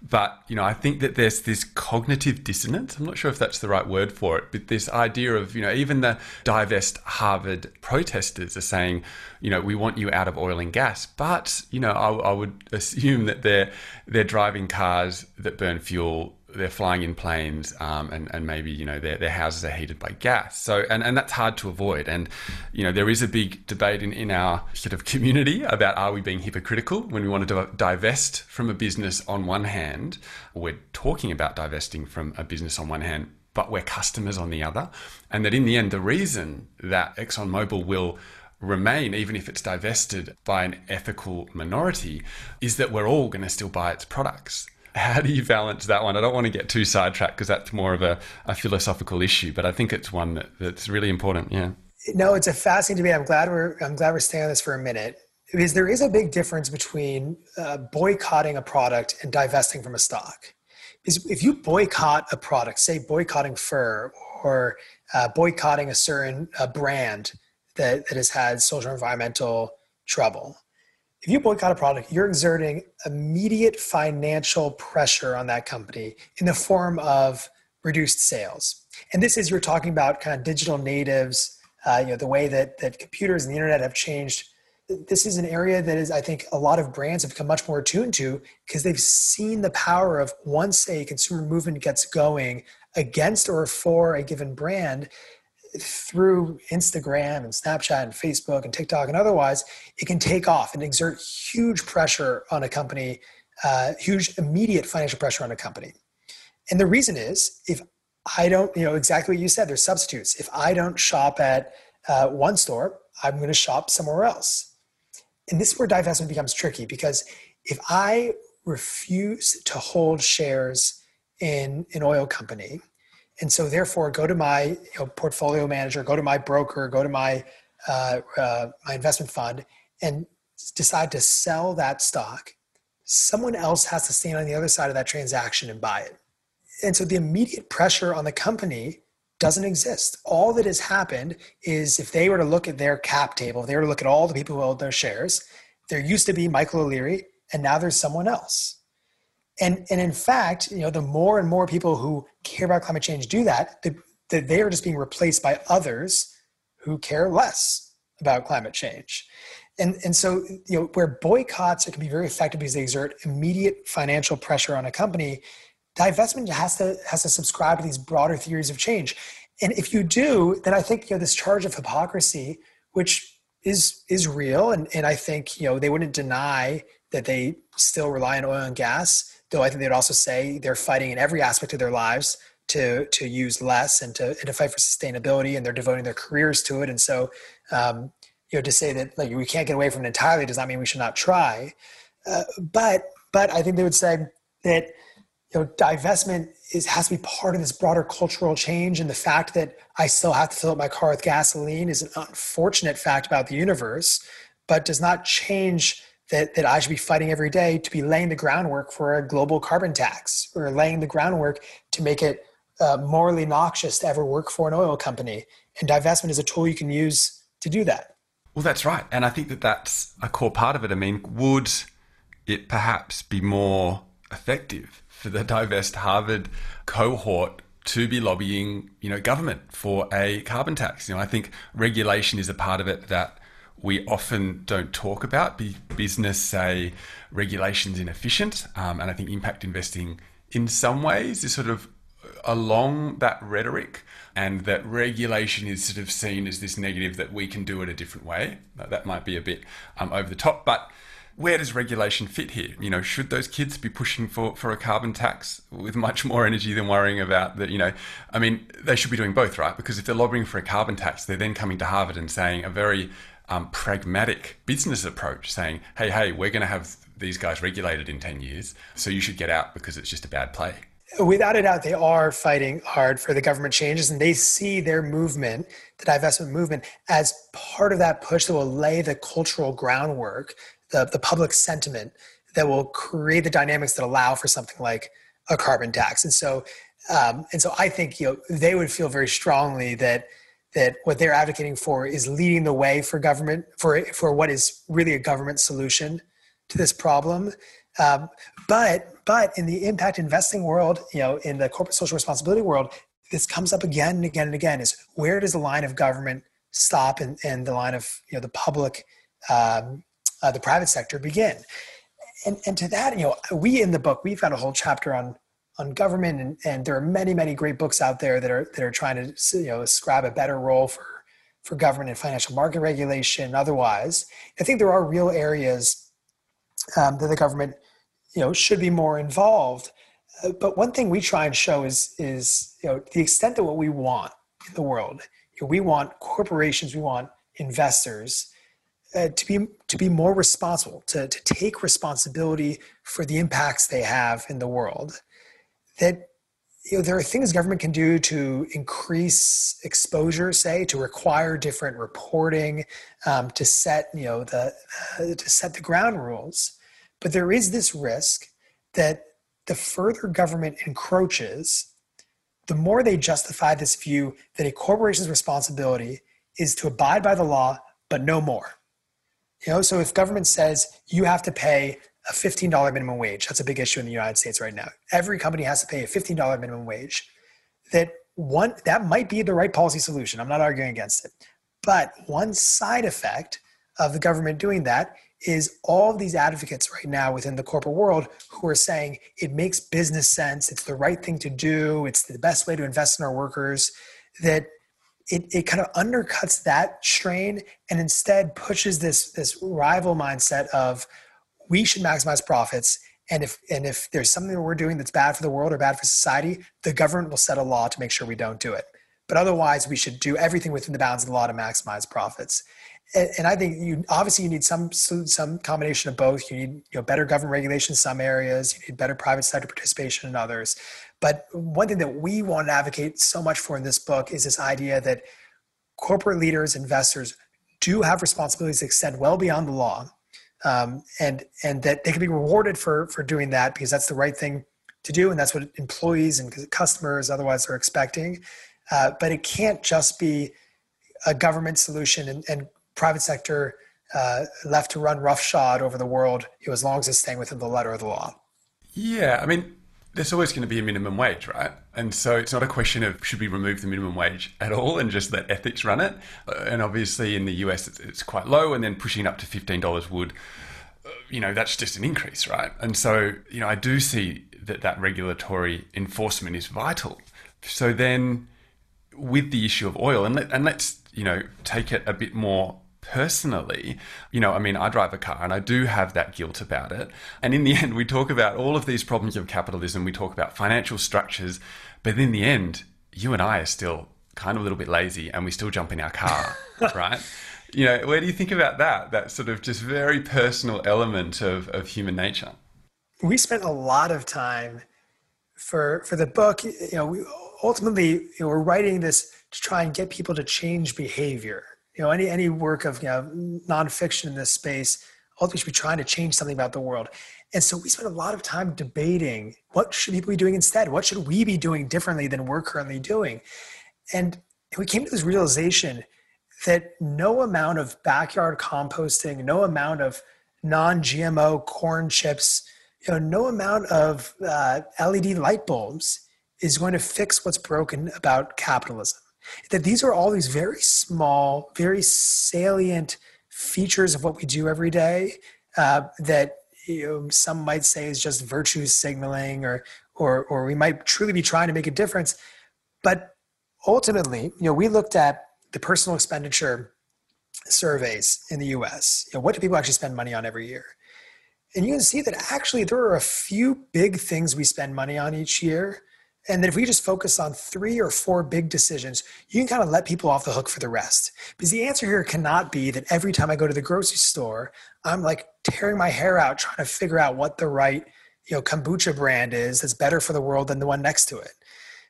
But, you know, I think that there's this cognitive dissonance. I'm not sure if that's the right word for it, but this idea of, you know, even the divest Harvard protesters are saying, you know, we want you out of oil and gas. But, you know, I, I would assume that they're, they're driving cars that burn fuel they're flying in planes um, and, and maybe you know their, their houses are heated by gas. So and, and that's hard to avoid. And you know there is a big debate in, in our sort of community about are we being hypocritical when we want to divest from a business on one hand we're talking about divesting from a business on one hand but we're customers on the other. And that in the end the reason that ExxonMobil will remain, even if it's divested by an ethical minority, is that we're all going to still buy its products. How do you balance that one? I don't want to get too sidetracked because that's more of a, a philosophical issue, but I think it's one that, that's really important. Yeah. No, it's a fascinating debate. I'm glad we're I'm glad we're staying on this for a minute because there is a big difference between uh, boycotting a product and divesting from a stock. Because if you boycott a product, say boycotting fur or uh, boycotting a certain uh, brand that, that has had social environmental trouble, if you boycott a product, you're exerting immediate financial pressure on that company in the form of reduced sales. And this is you're talking about kind of digital natives, uh, you know, the way that that computers and the internet have changed. This is an area that is, I think, a lot of brands have become much more attuned to because they've seen the power of once a consumer movement gets going against or for a given brand, through Instagram and Snapchat and Facebook and TikTok and otherwise, it can take off and exert huge pressure on a company, uh, huge immediate financial pressure on a company. And the reason is if I don't, you know, exactly what you said, there's substitutes. If I don't shop at uh, one store, I'm going to shop somewhere else. And this is where divestment becomes tricky because if I refuse to hold shares in an oil company, and so therefore go to my you know, portfolio manager go to my broker go to my uh, uh, my investment fund and decide to sell that stock. Someone else has to stand on the other side of that transaction and buy it. And so the immediate pressure on the company doesn't exist. All that has happened is if they were to look at their cap table if they were to look at all the people who hold their shares there used to be michael o'leary and now there's someone else and, and in fact, you know, the more and more people who care about climate change do that, the, that they are just being replaced by others who care less about climate change. And, and so, you know, where boycotts can be very effective because they exert immediate financial pressure on a company, divestment has to has to subscribe to these broader theories of change. And if you do, then I think you know this charge of hypocrisy, which is is real, and, and I think you know they wouldn't deny that they still rely on oil and gas though I think they'd also say they're fighting in every aspect of their lives to to use less and to and to fight for sustainability, and they're devoting their careers to it. And so, um, you know, to say that like we can't get away from it entirely does not mean we should not try. Uh, but but I think they would say that you know divestment is has to be part of this broader cultural change, and the fact that I still have to fill up my car with gasoline is an unfortunate fact about the universe, but does not change that that I should be fighting every day to be laying the groundwork for a global carbon tax or laying the groundwork to make it uh, morally noxious to ever work for an oil company. And divestment is a tool you can use to do that. Well, that's right. And I think that that's a core part of it. I mean, would it perhaps be more effective for the Divest Harvard cohort to be lobbying, you know, government for a carbon tax? You know, I think regulation is a part of it that we often don't talk about. Business say regulation's inefficient, um, and I think impact investing in some ways is sort of along that rhetoric and that regulation is sort of seen as this negative that we can do it a different way. That might be a bit um, over the top, but where does regulation fit here? You know, should those kids be pushing for, for a carbon tax with much more energy than worrying about that? You know, I mean, they should be doing both, right? Because if they're lobbying for a carbon tax, they're then coming to Harvard and saying a very um, pragmatic business approach, saying, hey, hey, we're going to have these guys regulated in 10 years, so you should get out because it's just a bad play without a doubt, they are fighting hard for the government changes, and they see their movement, the divestment movement, as part of that push that will lay the cultural groundwork, the, the public sentiment that will create the dynamics that allow for something like a carbon tax. And so, um, and so, I think you know they would feel very strongly that that what they're advocating for is leading the way for government for for what is really a government solution to this problem. Um, but but in the impact investing world, you know, in the corporate social responsibility world, this comes up again and again and again. Is where does the line of government stop and, and the line of you know the public, um, uh, the private sector begin? And and to that, you know, we in the book we've got a whole chapter on on government, and, and there are many many great books out there that are that are trying to you know ascribe a better role for for government and financial market regulation. Otherwise, I think there are real areas um, that the government you know should be more involved. Uh, but one thing we try and show is is you know the extent that what we want in the world. You know, we want corporations we want investors uh, to be to be more responsible to, to take responsibility for the impacts they have in the world that you know there are things government can do to increase exposure say to require different reporting um, to set you know the uh, to set the ground rules but there is this risk that the further government encroaches, the more they justify this view that a corporation's responsibility is to abide by the law, but no more. You know, so if government says you have to pay a $15 minimum wage, that's a big issue in the United States right now. Every company has to pay a $15 minimum wage. That one that might be the right policy solution. I'm not arguing against it. But one side effect of the government doing that is all these advocates right now within the corporate world who are saying it makes business sense, it's the right thing to do, it's the best way to invest in our workers, that it, it kind of undercuts that strain and instead pushes this this rival mindset of we should maximize profits and if and if there's something that we're doing that's bad for the world or bad for society the government will set a law to make sure we don't do it but otherwise we should do everything within the bounds of the law to maximize profits and, I think you obviously you need some some combination of both. You need you know better government regulation in some areas. You need better private sector participation in others. But one thing that we want to advocate so much for in this book is this idea that corporate leaders, investors, do have responsibilities that extend well beyond the law, um, and and that they can be rewarded for for doing that because that's the right thing to do, and that's what employees and customers otherwise are expecting. Uh, but it can't just be a government solution and, and private sector uh, left to run roughshod over the world you know, as long as it's staying within the letter of the law. Yeah, I mean, there's always going to be a minimum wage, right? And so it's not a question of should we remove the minimum wage at all and just let ethics run it. Uh, and obviously in the US it's, it's quite low, and then pushing up to $15 would, uh, you know, that's just an increase, right? And so, you know, I do see that that regulatory enforcement is vital. So then with the issue of oil, and, let, and let's you know, take it a bit more personally, you know, I mean, I drive a car and I do have that guilt about it. And in the end, we talk about all of these problems of capitalism, we talk about financial structures, but in the end, you and I are still kind of a little bit lazy and we still jump in our car, right? You know, where do you think about that? That sort of just very personal element of, of human nature. We spent a lot of time for for the book. You know, we ultimately you know, we're writing this to try and get people to change behavior. You know, any any work of you know nonfiction in this space ultimately should be trying to change something about the world. And so we spent a lot of time debating what should people be doing instead? What should we be doing differently than we're currently doing? And we came to this realization that no amount of backyard composting, no amount of non-GMO corn chips, you know, no amount of uh, LED light bulbs is going to fix what's broken about capitalism. That these are all these very small, very salient features of what we do every day uh, that you know, some might say is just virtue signaling, or or or we might truly be trying to make a difference. But ultimately, you know, we looked at the personal expenditure surveys in the U.S. You know, what do people actually spend money on every year? And you can see that actually there are a few big things we spend money on each year and then if we just focus on three or four big decisions, you can kind of let people off the hook for the rest. Because the answer here cannot be that every time I go to the grocery store, I'm like tearing my hair out trying to figure out what the right, you know, kombucha brand is that's better for the world than the one next to it.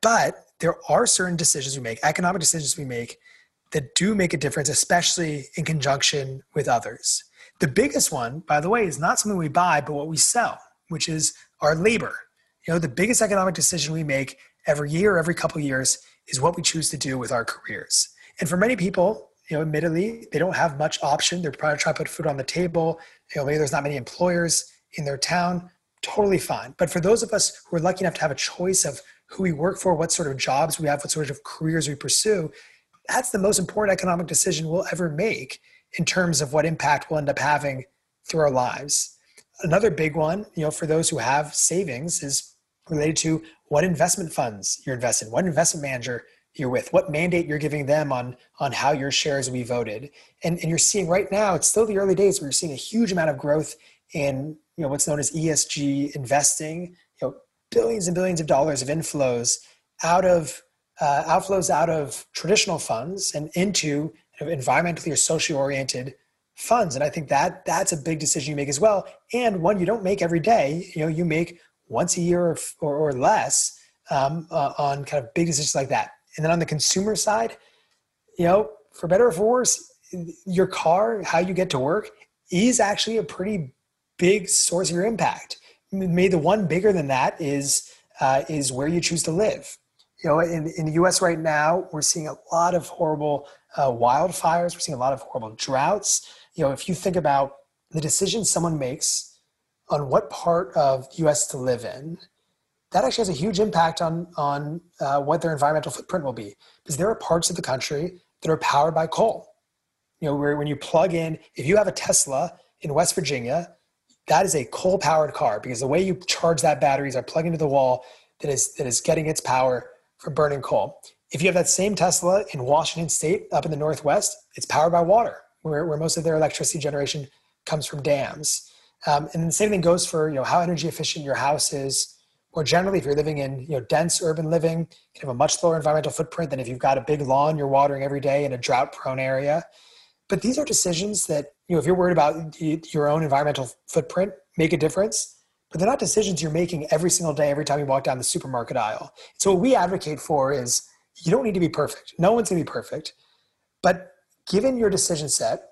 But there are certain decisions we make, economic decisions we make that do make a difference, especially in conjunction with others. The biggest one, by the way, is not something we buy, but what we sell, which is our labor know, the biggest economic decision we make every year, every couple years is what we choose to do with our careers. And for many people, you know, admittedly, they don't have much option. They're probably trying to put food on the table. You know, maybe there's not many employers in their town. Totally fine. But for those of us who are lucky enough to have a choice of who we work for, what sort of jobs we have, what sort of careers we pursue, that's the most important economic decision we'll ever make in terms of what impact we'll end up having through our lives. Another big one, you know, for those who have savings is related to what investment funds you're invested, in, what investment manager you're with, what mandate you're giving them on on how your shares will be voted. And, and you're seeing right now, it's still the early days where you're seeing a huge amount of growth in you know what's known as ESG investing, you know, billions and billions of dollars of inflows out of uh, outflows out of traditional funds and into environmentally or socially oriented funds. And I think that that's a big decision you make as well, and one you don't make every day. You know, you make once a year or, or, or less um, uh, on kind of big decisions like that. And then on the consumer side, you know, for better or for worse, your car, how you get to work, is actually a pretty big source of your impact. Maybe the one bigger than that is uh, is where you choose to live. You know, in, in the U.S. right now, we're seeing a lot of horrible uh, wildfires. We're seeing a lot of horrible droughts. You know, if you think about the decisions someone makes on what part of the US to live in, that actually has a huge impact on, on uh, what their environmental footprint will be. Because there are parts of the country that are powered by coal. You know, where when you plug in, if you have a Tesla in West Virginia, that is a coal powered car because the way you charge that battery is by plugging into the wall that is, that is getting its power from burning coal. If you have that same Tesla in Washington state up in the Northwest, it's powered by water, where, where most of their electricity generation comes from dams. Um, and the same thing goes for you know how energy efficient your house is. Or generally, if you're living in you know dense urban living, you can have a much lower environmental footprint than if you've got a big lawn you're watering every day in a drought prone area. But these are decisions that you know if you're worried about your own environmental footprint, make a difference. But they're not decisions you're making every single day, every time you walk down the supermarket aisle. So what we advocate for is you don't need to be perfect. No one's gonna be perfect. But given your decision set,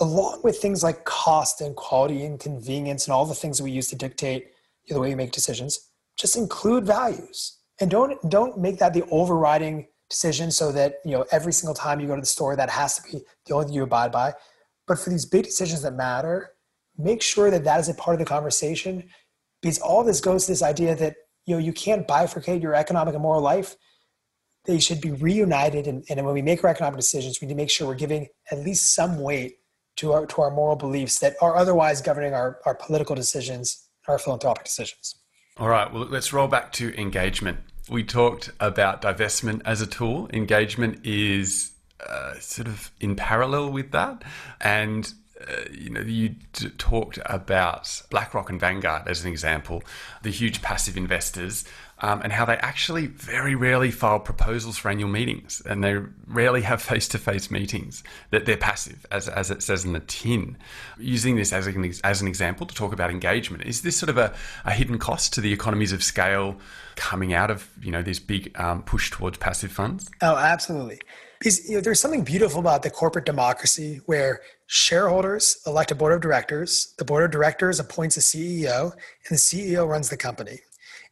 along with things like cost and quality and convenience and all the things we use to dictate the way we make decisions, just include values. And don't don't make that the overriding decision so that you know every single time you go to the store that has to be the only thing you abide by. But for these big decisions that matter, make sure that that is a part of the conversation because all this goes to this idea that you know you can't bifurcate your economic and moral life. They should be reunited. And, and when we make our economic decisions we need to make sure we're giving at least some weight to our to our moral beliefs that are otherwise governing our, our political decisions, our philanthropic decisions. All right, well, let's roll back to engagement. We talked about divestment as a tool. Engagement is uh, sort of in parallel with that, and uh, you know, you talked about BlackRock and Vanguard as an example, the huge passive investors um, and how they actually very rarely file proposals for annual meetings and they rarely have face to face meetings, that they're passive, as, as it says in the tin. Using this as an, as an example to talk about engagement, is this sort of a, a hidden cost to the economies of scale coming out of you know this big um, push towards passive funds? Oh, absolutely. Because you know, there's something beautiful about the corporate democracy where shareholders elect a board of directors, the board of directors appoints a CEO, and the CEO runs the company.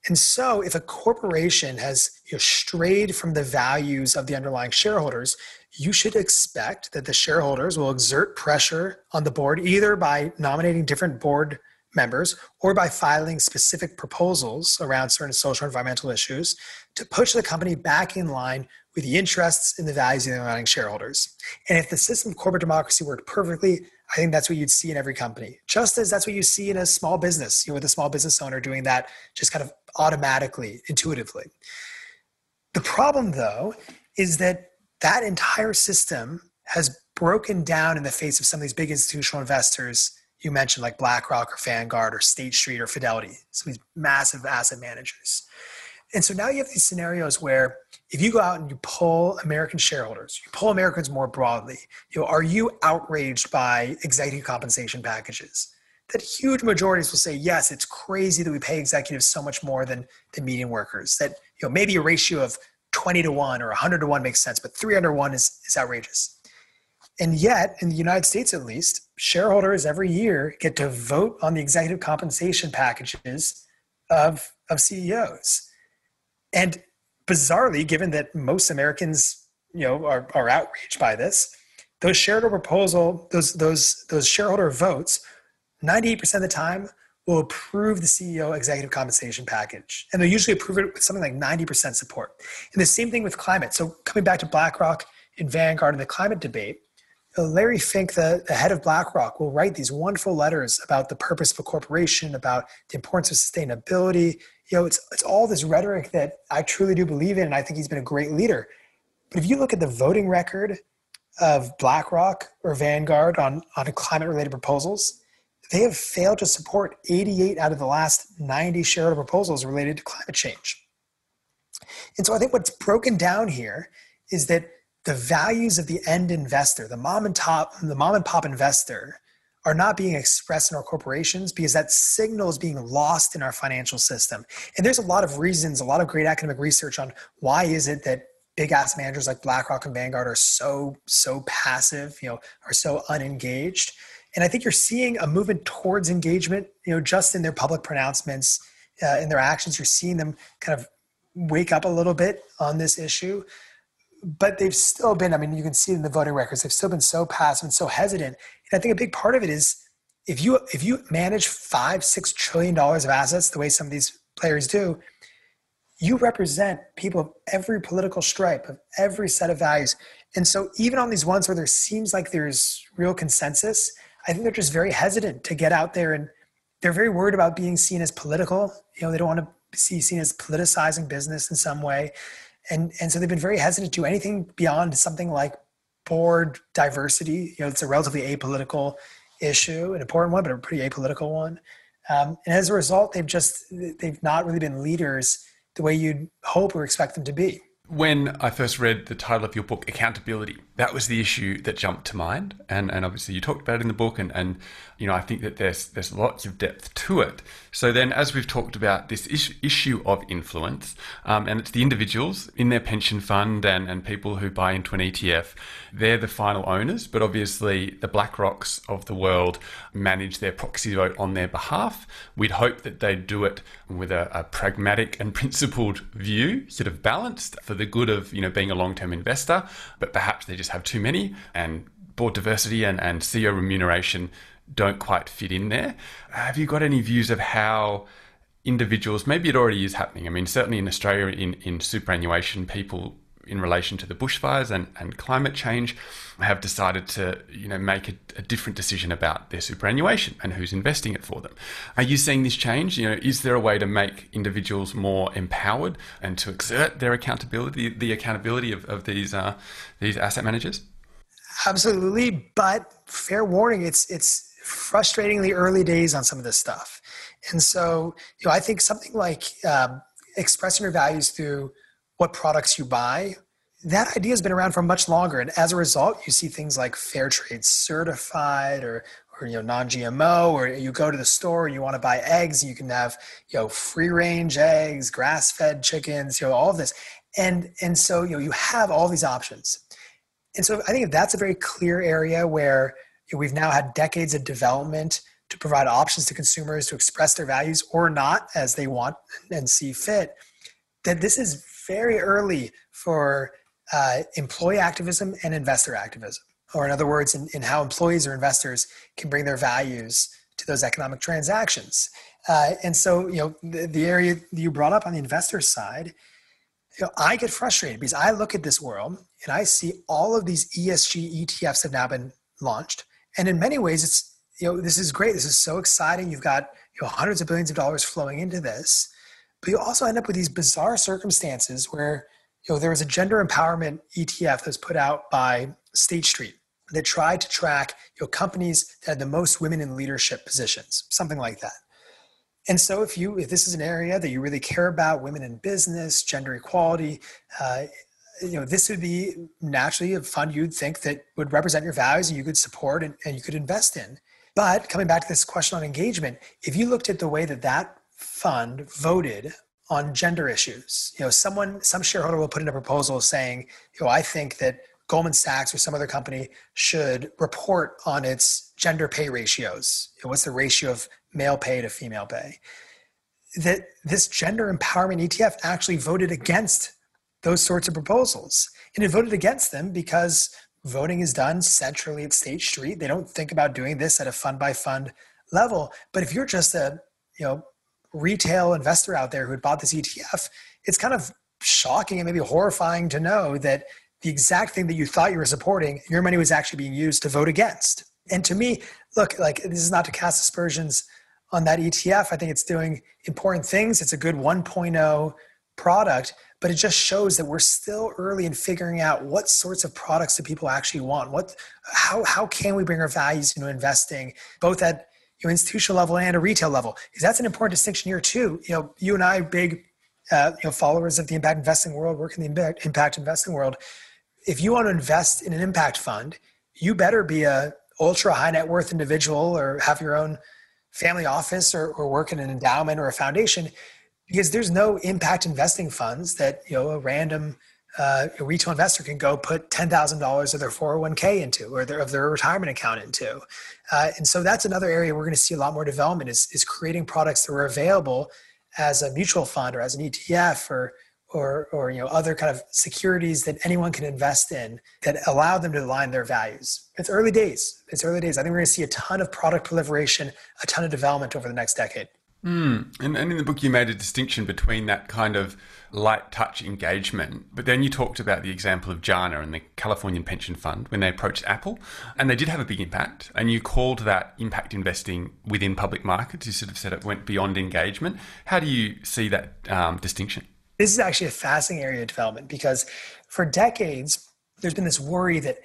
And so, if a corporation has you know, strayed from the values of the underlying shareholders, you should expect that the shareholders will exert pressure on the board either by nominating different board members or by filing specific proposals around certain social and environmental issues to push the company back in line with the interests and the values of the underlying shareholders. And if the system of corporate democracy worked perfectly, I think that's what you'd see in every company. Just as that's what you see in a small business, you know, with a small business owner doing that just kind of automatically, intuitively. The problem, though, is that that entire system has broken down in the face of some of these big institutional investors you mentioned, like BlackRock or Vanguard or State Street or Fidelity, some of these massive asset managers. And so now you have these scenarios where if you go out and you pull American shareholders, you pull Americans more broadly, you know, are you outraged by executive compensation packages? That huge majorities will say, yes, it's crazy that we pay executives so much more than the median workers. That you know, maybe a ratio of 20 to 1 or 100 to 1 makes sense, but 300 to 1 is, is outrageous. And yet, in the United States at least, shareholders every year get to vote on the executive compensation packages of, of CEOs. And bizarrely, given that most Americans, you know, are, are outraged by this, those shareholder proposal, those those those shareholder votes, 98% of the time will approve the CEO executive compensation package. And they'll usually approve it with something like 90% support. And the same thing with climate. So coming back to BlackRock and Vanguard and the climate debate, uh, Larry Fink, the, the head of BlackRock, will write these wonderful letters about the purpose of a corporation, about the importance of sustainability. You know, it's it's all this rhetoric that I truly do believe in, and I think he's been a great leader. But if you look at the voting record of BlackRock or Vanguard on, on climate related proposals, they have failed to support 88 out of the last 90 shareholder proposals related to climate change. And so I think what's broken down here is that the values of the end investor, the mom and top, the mom and pop investor, are not being expressed in our corporations because that signal is being lost in our financial system. And there's a lot of reasons, a lot of great academic research on why is it that big asset managers like BlackRock and Vanguard are so so passive, you know, are so unengaged. And I think you're seeing a movement towards engagement, you know, just in their public pronouncements, uh, in their actions. You're seeing them kind of wake up a little bit on this issue but they've still been, I mean, you can see in the voting records, they've still been so passive and so hesitant. And I think a big part of it is if you if you manage five, six trillion dollars of assets the way some of these players do, you represent people of every political stripe, of every set of values. And so even on these ones where there seems like there's real consensus, I think they're just very hesitant to get out there and they're very worried about being seen as political. You know, they don't want to be seen as politicizing business in some way and and so they've been very hesitant to anything beyond something like board diversity. You know, it's a relatively apolitical issue, an important one, but a pretty apolitical one. Um, and as a result, they've just they've not really been leaders the way you'd hope or expect them to be. When I first read the title of your book, Accountability, that was the issue that jumped to mind. And, and obviously you talked about it in the book and, and you know, I think that there's there's lots of depth to it. So then as we've talked about this is- issue of influence, um, and it's the individuals in their pension fund and, and people who buy into an ETF, they're the final owners, but obviously the BlackRocks of the world manage their proxy vote on their behalf. We'd hope that they do it with a, a pragmatic and principled view, sort of balanced for the good of you know being a long-term investor, but perhaps they just have too many and board diversity and, and CEO remuneration don't quite fit in there. Have you got any views of how individuals, maybe it already is happening? I mean, certainly in Australia, in, in superannuation, people in relation to the bushfires and, and climate change have decided to you know make a, a, different decision about their superannuation and who's investing it for them. Are you seeing this change? You know, is there a way to make individuals more empowered and to exert their accountability, the accountability of, of these uh, these asset managers? Absolutely, but fair warning, it's it's frustratingly early days on some of this stuff. And so, you know, I think something like um, expressing your values through what products you buy, that idea has been around for much longer. And as a result, you see things like fair trade certified or, or you know, non-GMO, or you go to the store and you want to buy eggs, you can have, you know, free range eggs, grass-fed chickens, you know, all of this. And, and so, you know, you have all these options. And so I think that's a very clear area where we've now had decades of development to provide options to consumers to express their values or not as they want and see fit, that this is very early for uh, employee activism and investor activism. Or, in other words, in, in, how employees or investors can bring their values to those economic transactions. Uh, and so, you know, the, the area you brought up on the investor side, you know, I get frustrated because I look at this world and I see all of these ESG ETFs have now been launched. And in many ways, it's you know, this is great. This is so exciting. You've got you know hundreds of billions of dollars flowing into this, but you also end up with these bizarre circumstances where you know there was a gender empowerment ETF that was put out by State Street that tried to track you know companies that had the most women in leadership positions, something like that. And so, if you if this is an area that you really care about, women in business, gender equality, uh, you know, this would be naturally a fund you'd think that would represent your values and you could support and, and you could invest in. But coming back to this question on engagement, if you looked at the way that that fund voted on gender issues, you know, someone, some shareholder will put in a proposal saying, you know, I think that Goldman Sachs or some other company should report on its gender pay ratios. You know, what's the ratio of male pay to female pay? That this gender empowerment ETF actually voted against those sorts of proposals. And it voted against them because voting is done centrally at State Street. They don't think about doing this at a fund by fund level. But if you're just a you know retail investor out there who had bought this ETF, it's kind of shocking and maybe horrifying to know that the exact thing that you thought you were supporting, your money was actually being used to vote against. And to me, look, like this is not to cast aspersions on that ETF. I think it's doing important things. It's a good 1.0 product, but it just shows that we're still early in figuring out what sorts of products do people actually want what how, how can we bring our values into investing both at you know, institutional level and a retail level. Because that's an important distinction here too. You know you and i big uh, you know followers of the impact investing world work in the impact, impact investing world. If you want to invest in an impact fund you better be a ultra high net worth individual or have your own family office or, or work in an endowment or a foundation because there's no impact investing funds that you know a random uh, a retail investor can go put ten thousand dollars of their 401k into or their, of their retirement account into, uh, and so that's another area we're going to see a lot more development is is creating products that are available as a mutual fund or as an ETF or or or you know other kind of securities that anyone can invest in that allow them to align their values. It's early days. It's early days. I think we're going to see a ton of product proliferation, a ton of development over the next decade. Mm. And, and, in the book, you made a distinction between that kind of light touch engagement, but then you talked about the example of JANA and the Californian Pension Fund when they approached Apple, and they did have a big impact. And you called that impact investing within public markets. You sort of said it went beyond engagement. How do you see that um, distinction? This is actually a fascinating area of development because for decades, there's been this worry that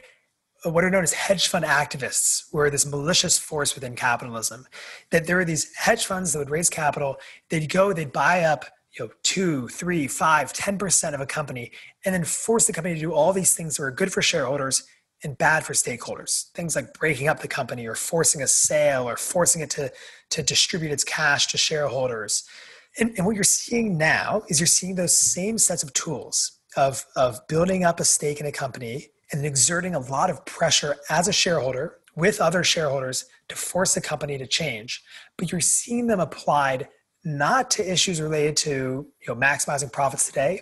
what are known as hedge fund activists were this malicious force within capitalism. That there were these hedge funds that would raise capital, they'd go, they'd buy up you know, two, three, five, ten percent of a company, and then force the company to do all these things that were good for shareholders and bad for stakeholders. Things like breaking up the company or forcing a sale or forcing it to, to distribute its cash to shareholders. And, and what you're seeing now is you're seeing those same sets of tools of, of building up a stake in a company and exerting a lot of pressure as a shareholder with other shareholders to force the company to change. But you're seeing them applied not to issues related to you know, maximizing profits today,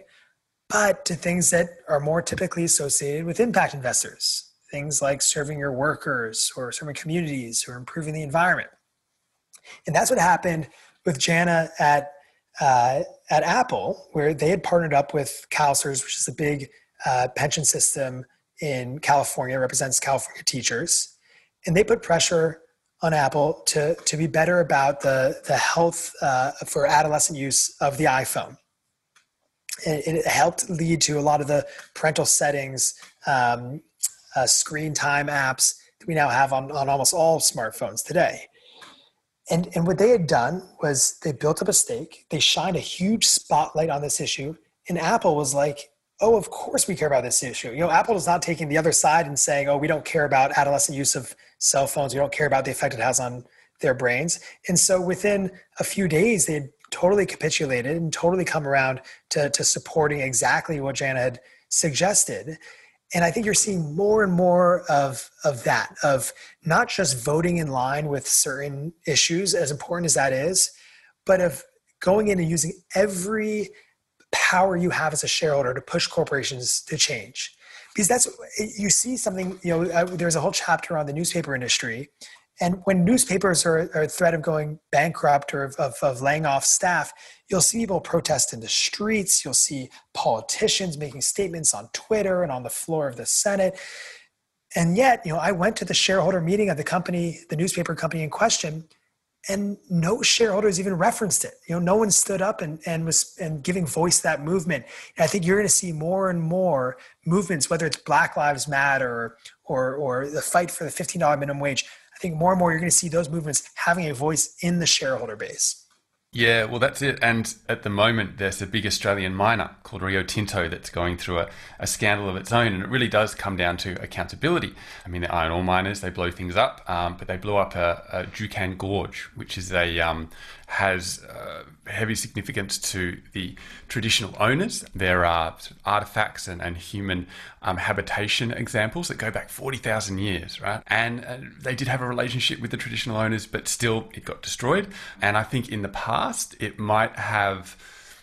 but to things that are more typically associated with impact investors. Things like serving your workers or serving communities or improving the environment. And that's what happened with JANA at, uh, at Apple, where they had partnered up with CalSTRS, which is a big uh, pension system in California, represents California teachers, and they put pressure on Apple to, to be better about the, the health uh, for adolescent use of the iPhone. It, it, helped lead to a lot of the parental settings, um, uh, screen time apps that we now have on, on almost all smartphones today. And, and what they had done was they built up a stake, they shined a huge spotlight on this issue, and Apple was like, oh, of course we care about this issue. You know, Apple is not taking the other side and saying, oh, we don't care about adolescent use of cell phones, we don't care about the effect it has on their brains. And so within a few days, they had totally capitulated and totally come around to, to supporting exactly what Jana had suggested. And I think you're seeing more and more of, of that, of not just voting in line with certain issues, as important as that is, but of going in and using every power you have as a shareholder to push corporations to change. Because that's, you see something, you know, uh, there's a whole chapter on the newspaper industry and when newspapers are, are at threat of going bankrupt or of, of, of, laying off staff, you'll see people protest in the streets. You'll see politicians making statements on Twitter and on the floor of the Senate. And yet, you know, I went to the shareholder meeting of the company, the newspaper company in question, and no shareholders even referenced it. You know, no one stood up and, and was and giving voice to that movement. And I think you're going to see more and more movements, whether it's Black Lives Matter or or the fight for the $15 minimum wage I think more and more you're going to see those movements having a voice in the shareholder base. Yeah, well, that's it. And at the moment, there's a big Australian miner called Rio Tinto that's going through a, a scandal of its own. And it really does come down to accountability. I mean, the iron ore miners, they blow things up, um, but they blew up a, a Juukan Gorge, which is a um, has uh, heavy significance to the traditional owners. There are artifacts and, and human um, habitation examples that go back 40,000 years, right? And uh, they did have a relationship with the traditional owners, but still it got destroyed. And I think in the past, it might have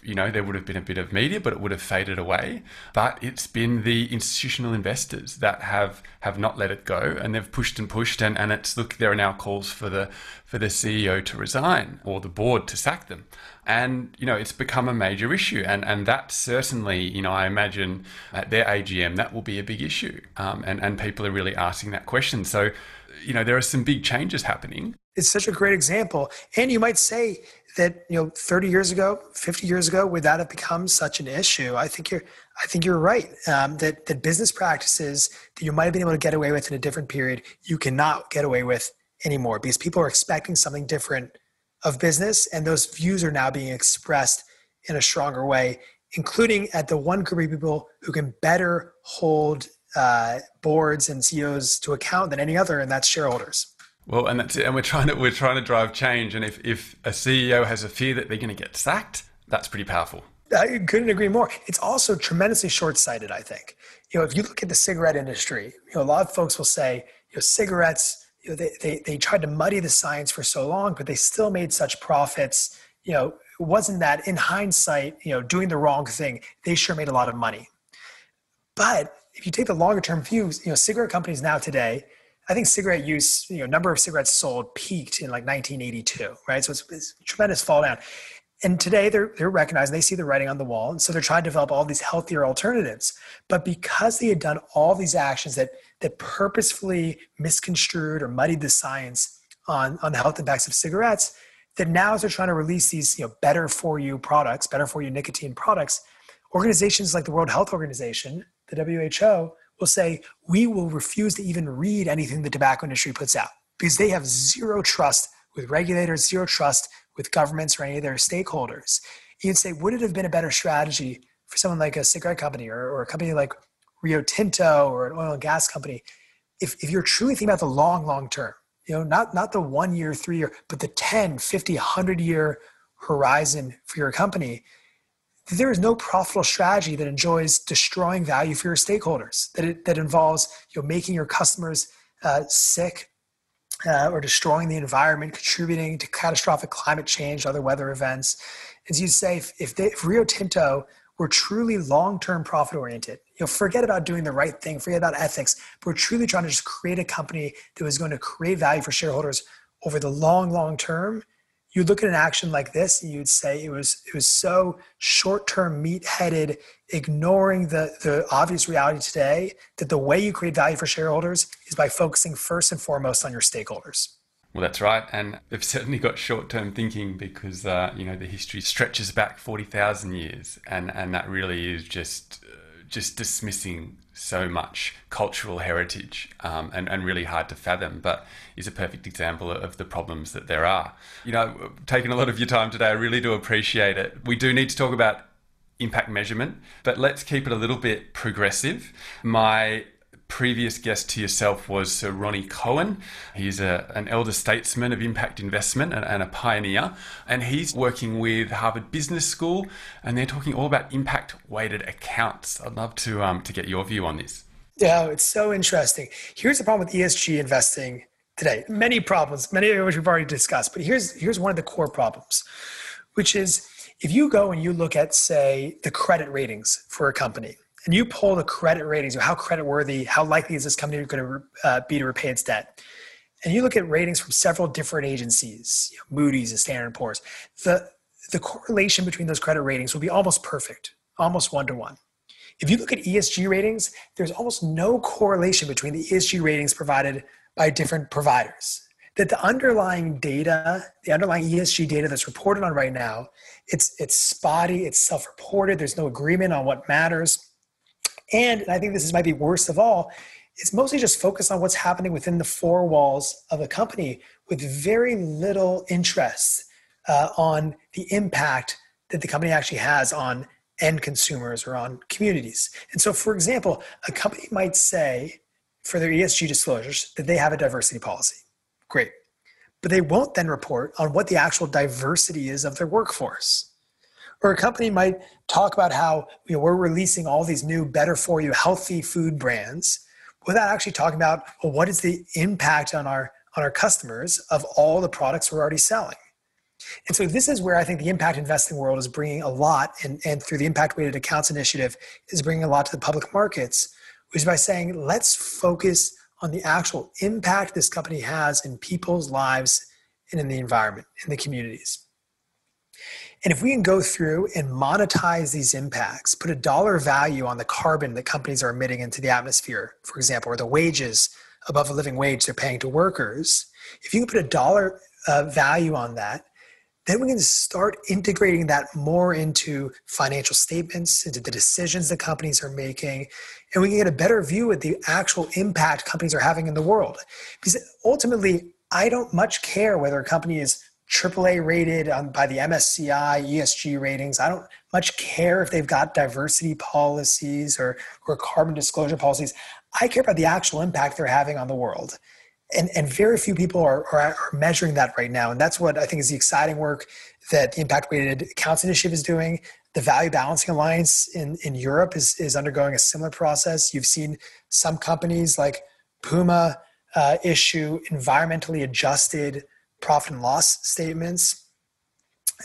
you know, there would have been a bit of media, but it would have faded away. But it's been the institutional investors that have have not let it go, and they've pushed and pushed, and, and it's look, there are now calls for the for the CEO to resign or the board to sack them, and you know, it's become a major issue, and and that certainly, you know, I imagine at their AGM that will be a big issue, um, and and people are really asking that question. So, you know, there are some big changes happening. It's such a great example, and you might say that you know 30 years ago 50 years ago would that have become such an issue? I think you're i think you're right um, that that business practices that you might have been able to get away with in a different period you cannot get away with anymore because people are expecting something different of business and those views are now being expressed in a stronger way including at the one group of people who can better hold uh, boards and ceos to account than any other and that's shareholders well, and that's it. And we're trying to we're trying to drive change. And if if a CEO has a fear that they're going to get sacked, that's pretty powerful. I couldn't agree more. It's also tremendously short-sighted. I think. You know, if you look at the cigarette industry, you know, a lot of folks will say, you know, cigarettes. You know, they they they tried to muddy the science for so long, but they still made such profits. You know, wasn't that in hindsight, you know, doing the wrong thing, they sure made a lot of money. But if you take the longer term views, you know, cigarette companies now today I think cigarette use, you know, number of cigarettes sold peaked in like 1982, right? So it's, it's tremendous fall down. And today they're they're recognizing they see the writing on the wall, and so they're trying to develop all these healthier alternatives. But because they had done all these actions that that purposefully misconstrued or muddied the science on on the health impacts of cigarettes, that now as they're trying to release these you know better for you products, better for you nicotine products, organizations like the World Health Organization, the WHO, will say, we will refuse to even read anything the tobacco industry puts out because they have zero trust with regulators, zero trust with governments or any of their stakeholders. You'd say, would it have been a better strategy for someone like a cigarette company or, or a company like Rio Tinto or an oil and gas company if, if you're truly thinking about the long, long term, you know, not, not the one year, three year, but the 10, 50, 100 year horizon for your company, there is no profitable strategy that enjoys destroying value for your stakeholders that, it, that involves you know, making your customers uh, sick uh, or destroying the environment contributing to catastrophic climate change other weather events. As you say if, if, they, if rio tinto were truly long-term profit oriented you know forget about doing the right thing forget about ethics but we're truly trying to just create a company that was going to create value for shareholders over the long long term you look at an action like this and you'd say it was it was so short-term meat-headed ignoring the the obvious reality today that the way you create value for shareholders is by focusing first and foremost on your stakeholders. Well that's right. And they've certainly got short-term thinking because uh, you know the history stretches back 40,000 years and and that really is just uh, just dismissing so much cultural heritage um, and, and really hard to fathom, but is a perfect example of the problems that there are. You know, taking a lot of your time today, I really do appreciate it. We do need to talk about impact measurement, but let's keep it a little bit progressive. My previous guest to yourself was Sir Ronnie Cohen. He's a, an elder statesman of impact investment and, and, a pioneer. And he's working with Harvard Business School, and they're talking all about impact weighted accounts. I'd love to, um, to get your view on this. Yeah, it's so interesting. Here's the problem with ESG investing today. Many problems, many of which we've already discussed, but here's here's one of the core problems, which is if you go and you look at, say, the credit ratings for a company, and you pull the credit ratings or how credit worthy, how likely is this company going to uh, be to repay its debt, and you look at ratings from several different agencies, you know, Moody's and Standard & Poor's, the the correlation between those credit ratings will be almost perfect, almost one to one. If you look at ESG ratings, there's almost no correlation between the ESG ratings provided by different providers. That the underlying data, the underlying ESG data that's reported on right now, it's it's spotty, it's self-reported, there's no agreement on what matters. And, and I think this is might be worst of all, it's mostly just focused on what's happening within the four walls of a company with very little interest uh, on the impact that the company actually has on end consumers or on communities. And so, for example, a company might say for their ESG disclosures that they have a diversity policy. Great. But they won't then report on what the actual diversity is of their workforce. Or a company might talk about how you know, we're releasing all these new better for you healthy food brands without actually talking about well, what is the impact on our on our customers of all the products we're already selling. And so this is where I think the impact investing world is bringing a lot, and, and through the impact weighted accounts initiative is bringing a lot to the public markets, which is by saying let's focus on the actual impact this company has in people's lives and in the environment, in the communities. And if we can go through and monetize these impacts, put a dollar value on the carbon that companies are emitting into the atmosphere, for example, or the wages above a living wage they're paying to workers, if you can put a dollar uh, value on that, then we can start integrating that more into financial statements, into the decisions that companies are making, and we can get a better view of the actual impact companies are having in the world. Because ultimately, I don't much care whether a company is AAA rated um, by the MSCI ESG ratings. I don't much care if they've got diversity policies or, or carbon disclosure policies. I care about the actual impact they're having on the world. And, and very few people are, are, are measuring that right now. And that's what I think is the exciting work that the Impact Weighted Accounts Initiative is doing. The Value Balancing Alliance in, in Europe is, is undergoing a similar process. You've seen some companies like Puma uh, issue environmentally adjusted profit and loss statements.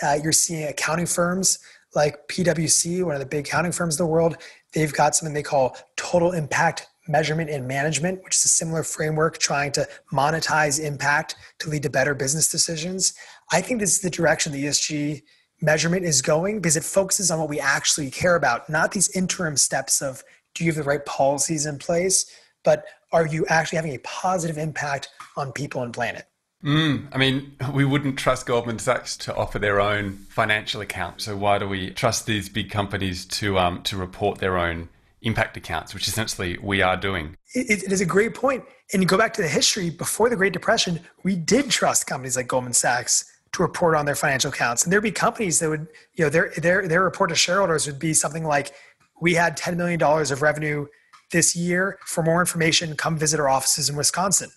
Uh, you're seeing accounting firms like PwC, one of the big accounting firms in the world. They've got something they call total impact measurement and management, which is a similar framework trying to monetize impact to lead to better business decisions. I think this is the direction the ESG measurement is going because it focuses on what we actually care about, not these interim steps of do you have the right policies in place, but are you actually having a positive impact on people and planet? Mm, I mean, we wouldn't trust Goldman Sachs to offer their own financial account. So why do we trust these big companies to um, to report their own impact accounts, which essentially we are doing? It, it is a great point. And you go back to the history before the Great Depression, we did trust companies like Goldman Sachs to report on their financial accounts, and there'd be companies that would, you know, their their their report to shareholders would be something like, "We had ten million dollars of revenue this year. For more information, come visit our offices in Wisconsin."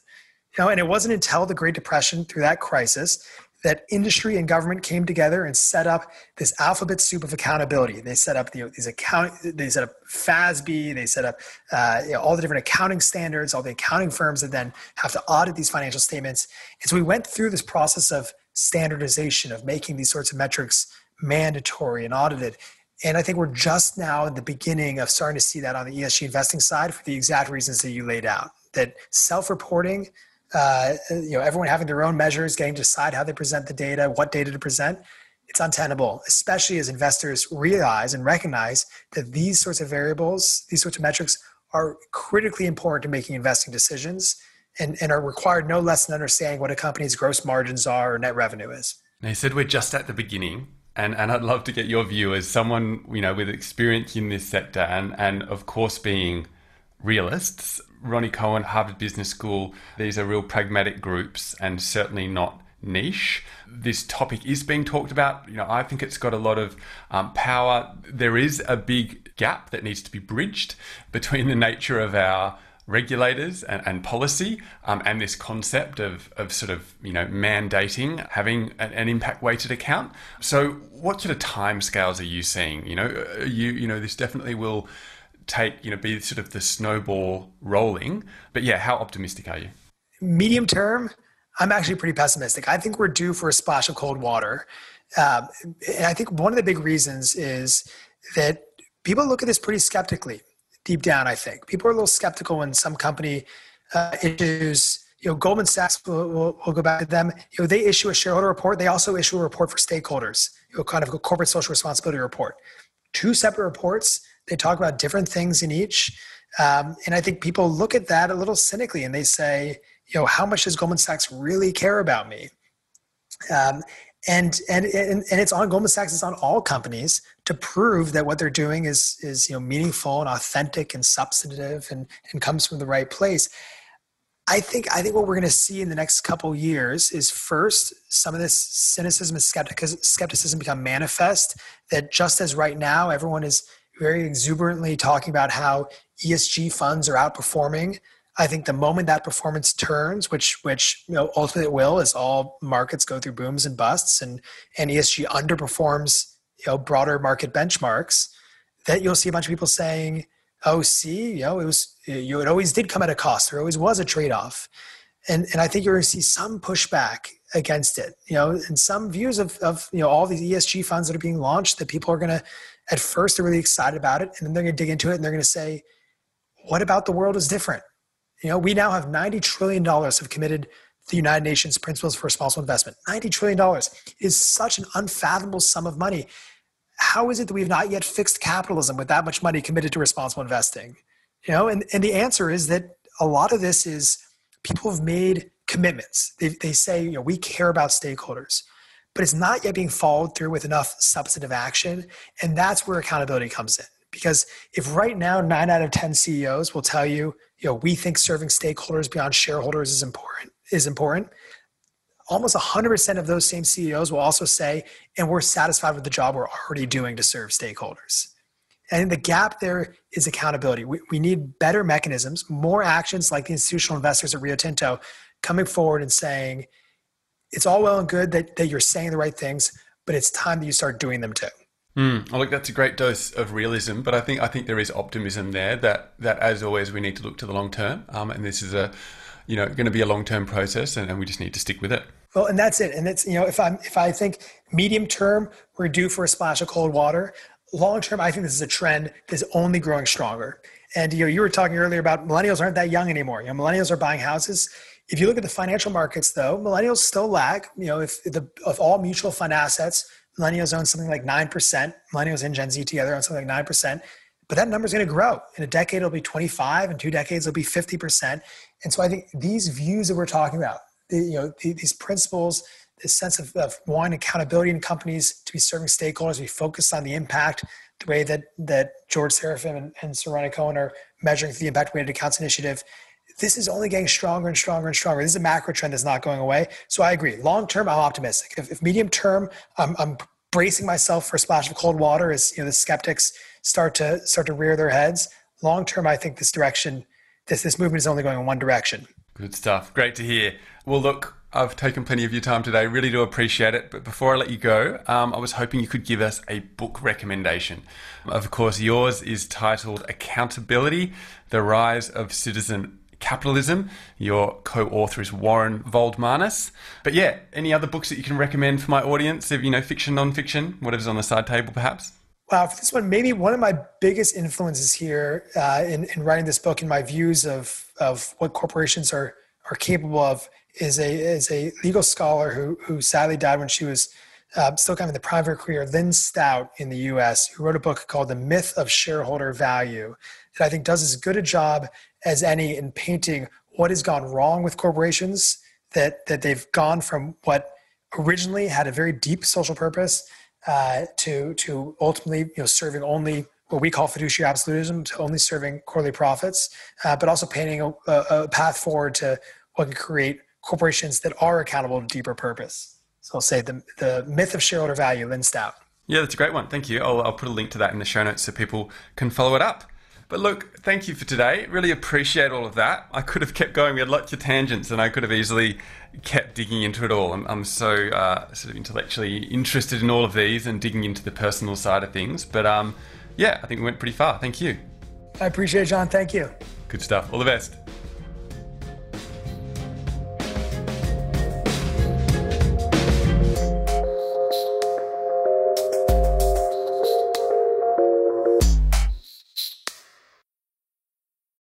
You know, and it wasn't until the Great Depression, through that crisis, that industry and government came together and set up this alphabet soup of accountability. They set up these account, they set up FASB, they set up uh, you know, all the different accounting standards, all the accounting firms that then have to audit these financial statements. And so we went through this process of standardization of making these sorts of metrics mandatory and audited. And I think we're just now in the beginning of starting to see that on the ESG investing side for the exact reasons that you laid out. That self-reporting uh, you know, everyone having their own measures, getting to decide how they present the data, what data to present, it's untenable, especially as investors realize and recognize that these sorts of variables, these sorts of metrics are critically important to making investing decisions and, and are required no less than understanding what a company's gross margins are or net revenue is. Now, you said we're just at the beginning. and, and I'd love to get your view as someone you know with experience in this sector, and and of course being realists. Ronnie Cohen, Harvard Business School. These are real pragmatic groups, and certainly not niche. This topic is being talked about. You know, I think it's got a lot of um, power. There is a big gap that needs to be bridged between the nature of our regulators and, and policy um, and this concept of, of sort of you know mandating having an, an, impact weighted account so what sort of time scales are you seeing you know you you know this definitely will take you know be sort of the snowball rolling but yeah how optimistic are you medium term i'm actually pretty pessimistic i think we're due for a splash of cold water um, and i think one of the big reasons is that people look at this pretty skeptically deep down, I think. People are a little skeptical when some company uh, issues, you know, Goldman Sachs, will we'll, we'll, go back to them, you know, they issue a shareholder report. They also issue a report for stakeholders, you know, kind of a corporate social responsibility report. Two separate reports. They talk about different things in each. Um, and I think people look at that a little cynically and they say, you know, how much does Goldman Sachs really care about me? Um, and, and and and it's on Goldman Sachs. It's on all companies to prove that what they're doing is is you know meaningful and authentic and substantive and and comes from the right place. I think I think what we're going to see in the next couple years is first some of this cynicism and skepticism become manifest. That just as right now everyone is very exuberantly talking about how ESG funds are outperforming I think the moment that performance turns, which which you know ultimately it will, as all markets go through booms and busts, and and ESG underperforms you know broader market benchmarks, that you'll see a bunch of people saying, "Oh, see, you know, it was you it always did come at a cost. There always was a trade off," and and I think you're going to see some pushback against it. You know, and some views of of you know all these ESG funds that are being launched that people are going to at first they're really excited about it, and then they're going to dig into it and they're going to say, "What about the world is different?" You know, we now have $90 trillion have committed the United Nations Principles for Responsible Investment. $90 trillion is such an unfathomable sum of money. How is it that we've not yet fixed capitalism with that much money committed to responsible investing? You know, and, and the answer is that a lot of this is people have made commitments. They, they say, you know, we care about stakeholders, but it's not yet being followed through with enough substantive action. And that's where accountability comes in. Because if right now nine out of 10 CEOs will tell you, you know, we think serving stakeholders beyond shareholders is important, is important. Almost 100% of those same CEOs will also say, and we're satisfied with the job we're already doing to serve stakeholders. And the gap there is accountability. We, we need better mechanisms, more actions like the institutional investors at Rio Tinto coming forward and saying, it's all well and good that, that you're saying the right things, but it's time that you start doing them too. Mm, oh, look, that's a great dose of realism, but I think I think there is optimism there. That that as always, we need to look to the long term, um, and this is a you know going to be a long term process, and, and, we just need to stick with it. Well, and that's it. And it's you know if I'm if I think medium term we're due for a splash of cold water, long term I think this is a trend that's only growing stronger. And you know you were talking earlier about millennials aren't that young anymore. You know millennials are buying houses. If you look at the financial markets, though, millennials still lag. You know, if the of all mutual fund assets, millennials own something like 9%. Millennials and Gen Z together own something like 9%. But that number is going to grow. In a decade, it'll be 25. In two decades, it'll be 50%. And so I think these views that we're talking about, the, you know, the, these principles, this sense of, of wanting accountability in companies to be serving stakeholders, we focus on the impact, the way that, that George Serafeim and, and Ronnie Cohen are measuring the impact weighted accounts initiative this is only getting stronger and stronger and stronger. This is a macro trend that's not going away. So I agree. Long term, I'm optimistic. If, if medium term, I'm, I'm, bracing myself for a splash of cold water as you know the skeptics start to start to rear their heads. Long term, I think this direction, this this movement is only going in one direction. Good stuff. Great to hear. Well, look, I've taken plenty of your time today. Really do appreciate it. But before I let you go, um, I was hoping you could give us a book recommendation. Of course, yours is titled Accountability The Rise of Citizen Capitalism. Your co author is Warren Valdmanis. But yeah, any other books that you can recommend for my audience, of, you know, fiction, non fiction, whatever's on the side table, perhaps? Wow, for this one, maybe one of my biggest influences here uh, in, in writing this book and my views of, of what corporations are, are capable of is a, is a legal scholar who, who sadly died when she was uh, still kind of in the prime of her career, Lynn Stout in the US, who wrote a book called The Myth of Shareholder Value that I think does as good a job as any in painting what has gone wrong with corporations that that they've gone from what originally had a very deep social purpose uh, to to ultimately you know serving only what we call fiduciary absolutism to only serving quarterly profits, uh, but also painting a, a, path forward to what can create corporations that are accountable to deeper purpose. So I'll say the, the myth of shareholder value, Lynn Stout. Yeah, that's a great one. Thank you. I'll, I'll put a link to that in the show notes so people can follow it up. But look, thank you for today. Really appreciate all of that. I could have kept going. We had lots of tangents, and I could have easily kept digging into it all. I'm, I'm so uh, sort of intellectually interested in all of these and digging into the personal side of things. But um, yeah, I think we went pretty far. Thank you. I appreciate it, John. Thank you. Good stuff. All the best.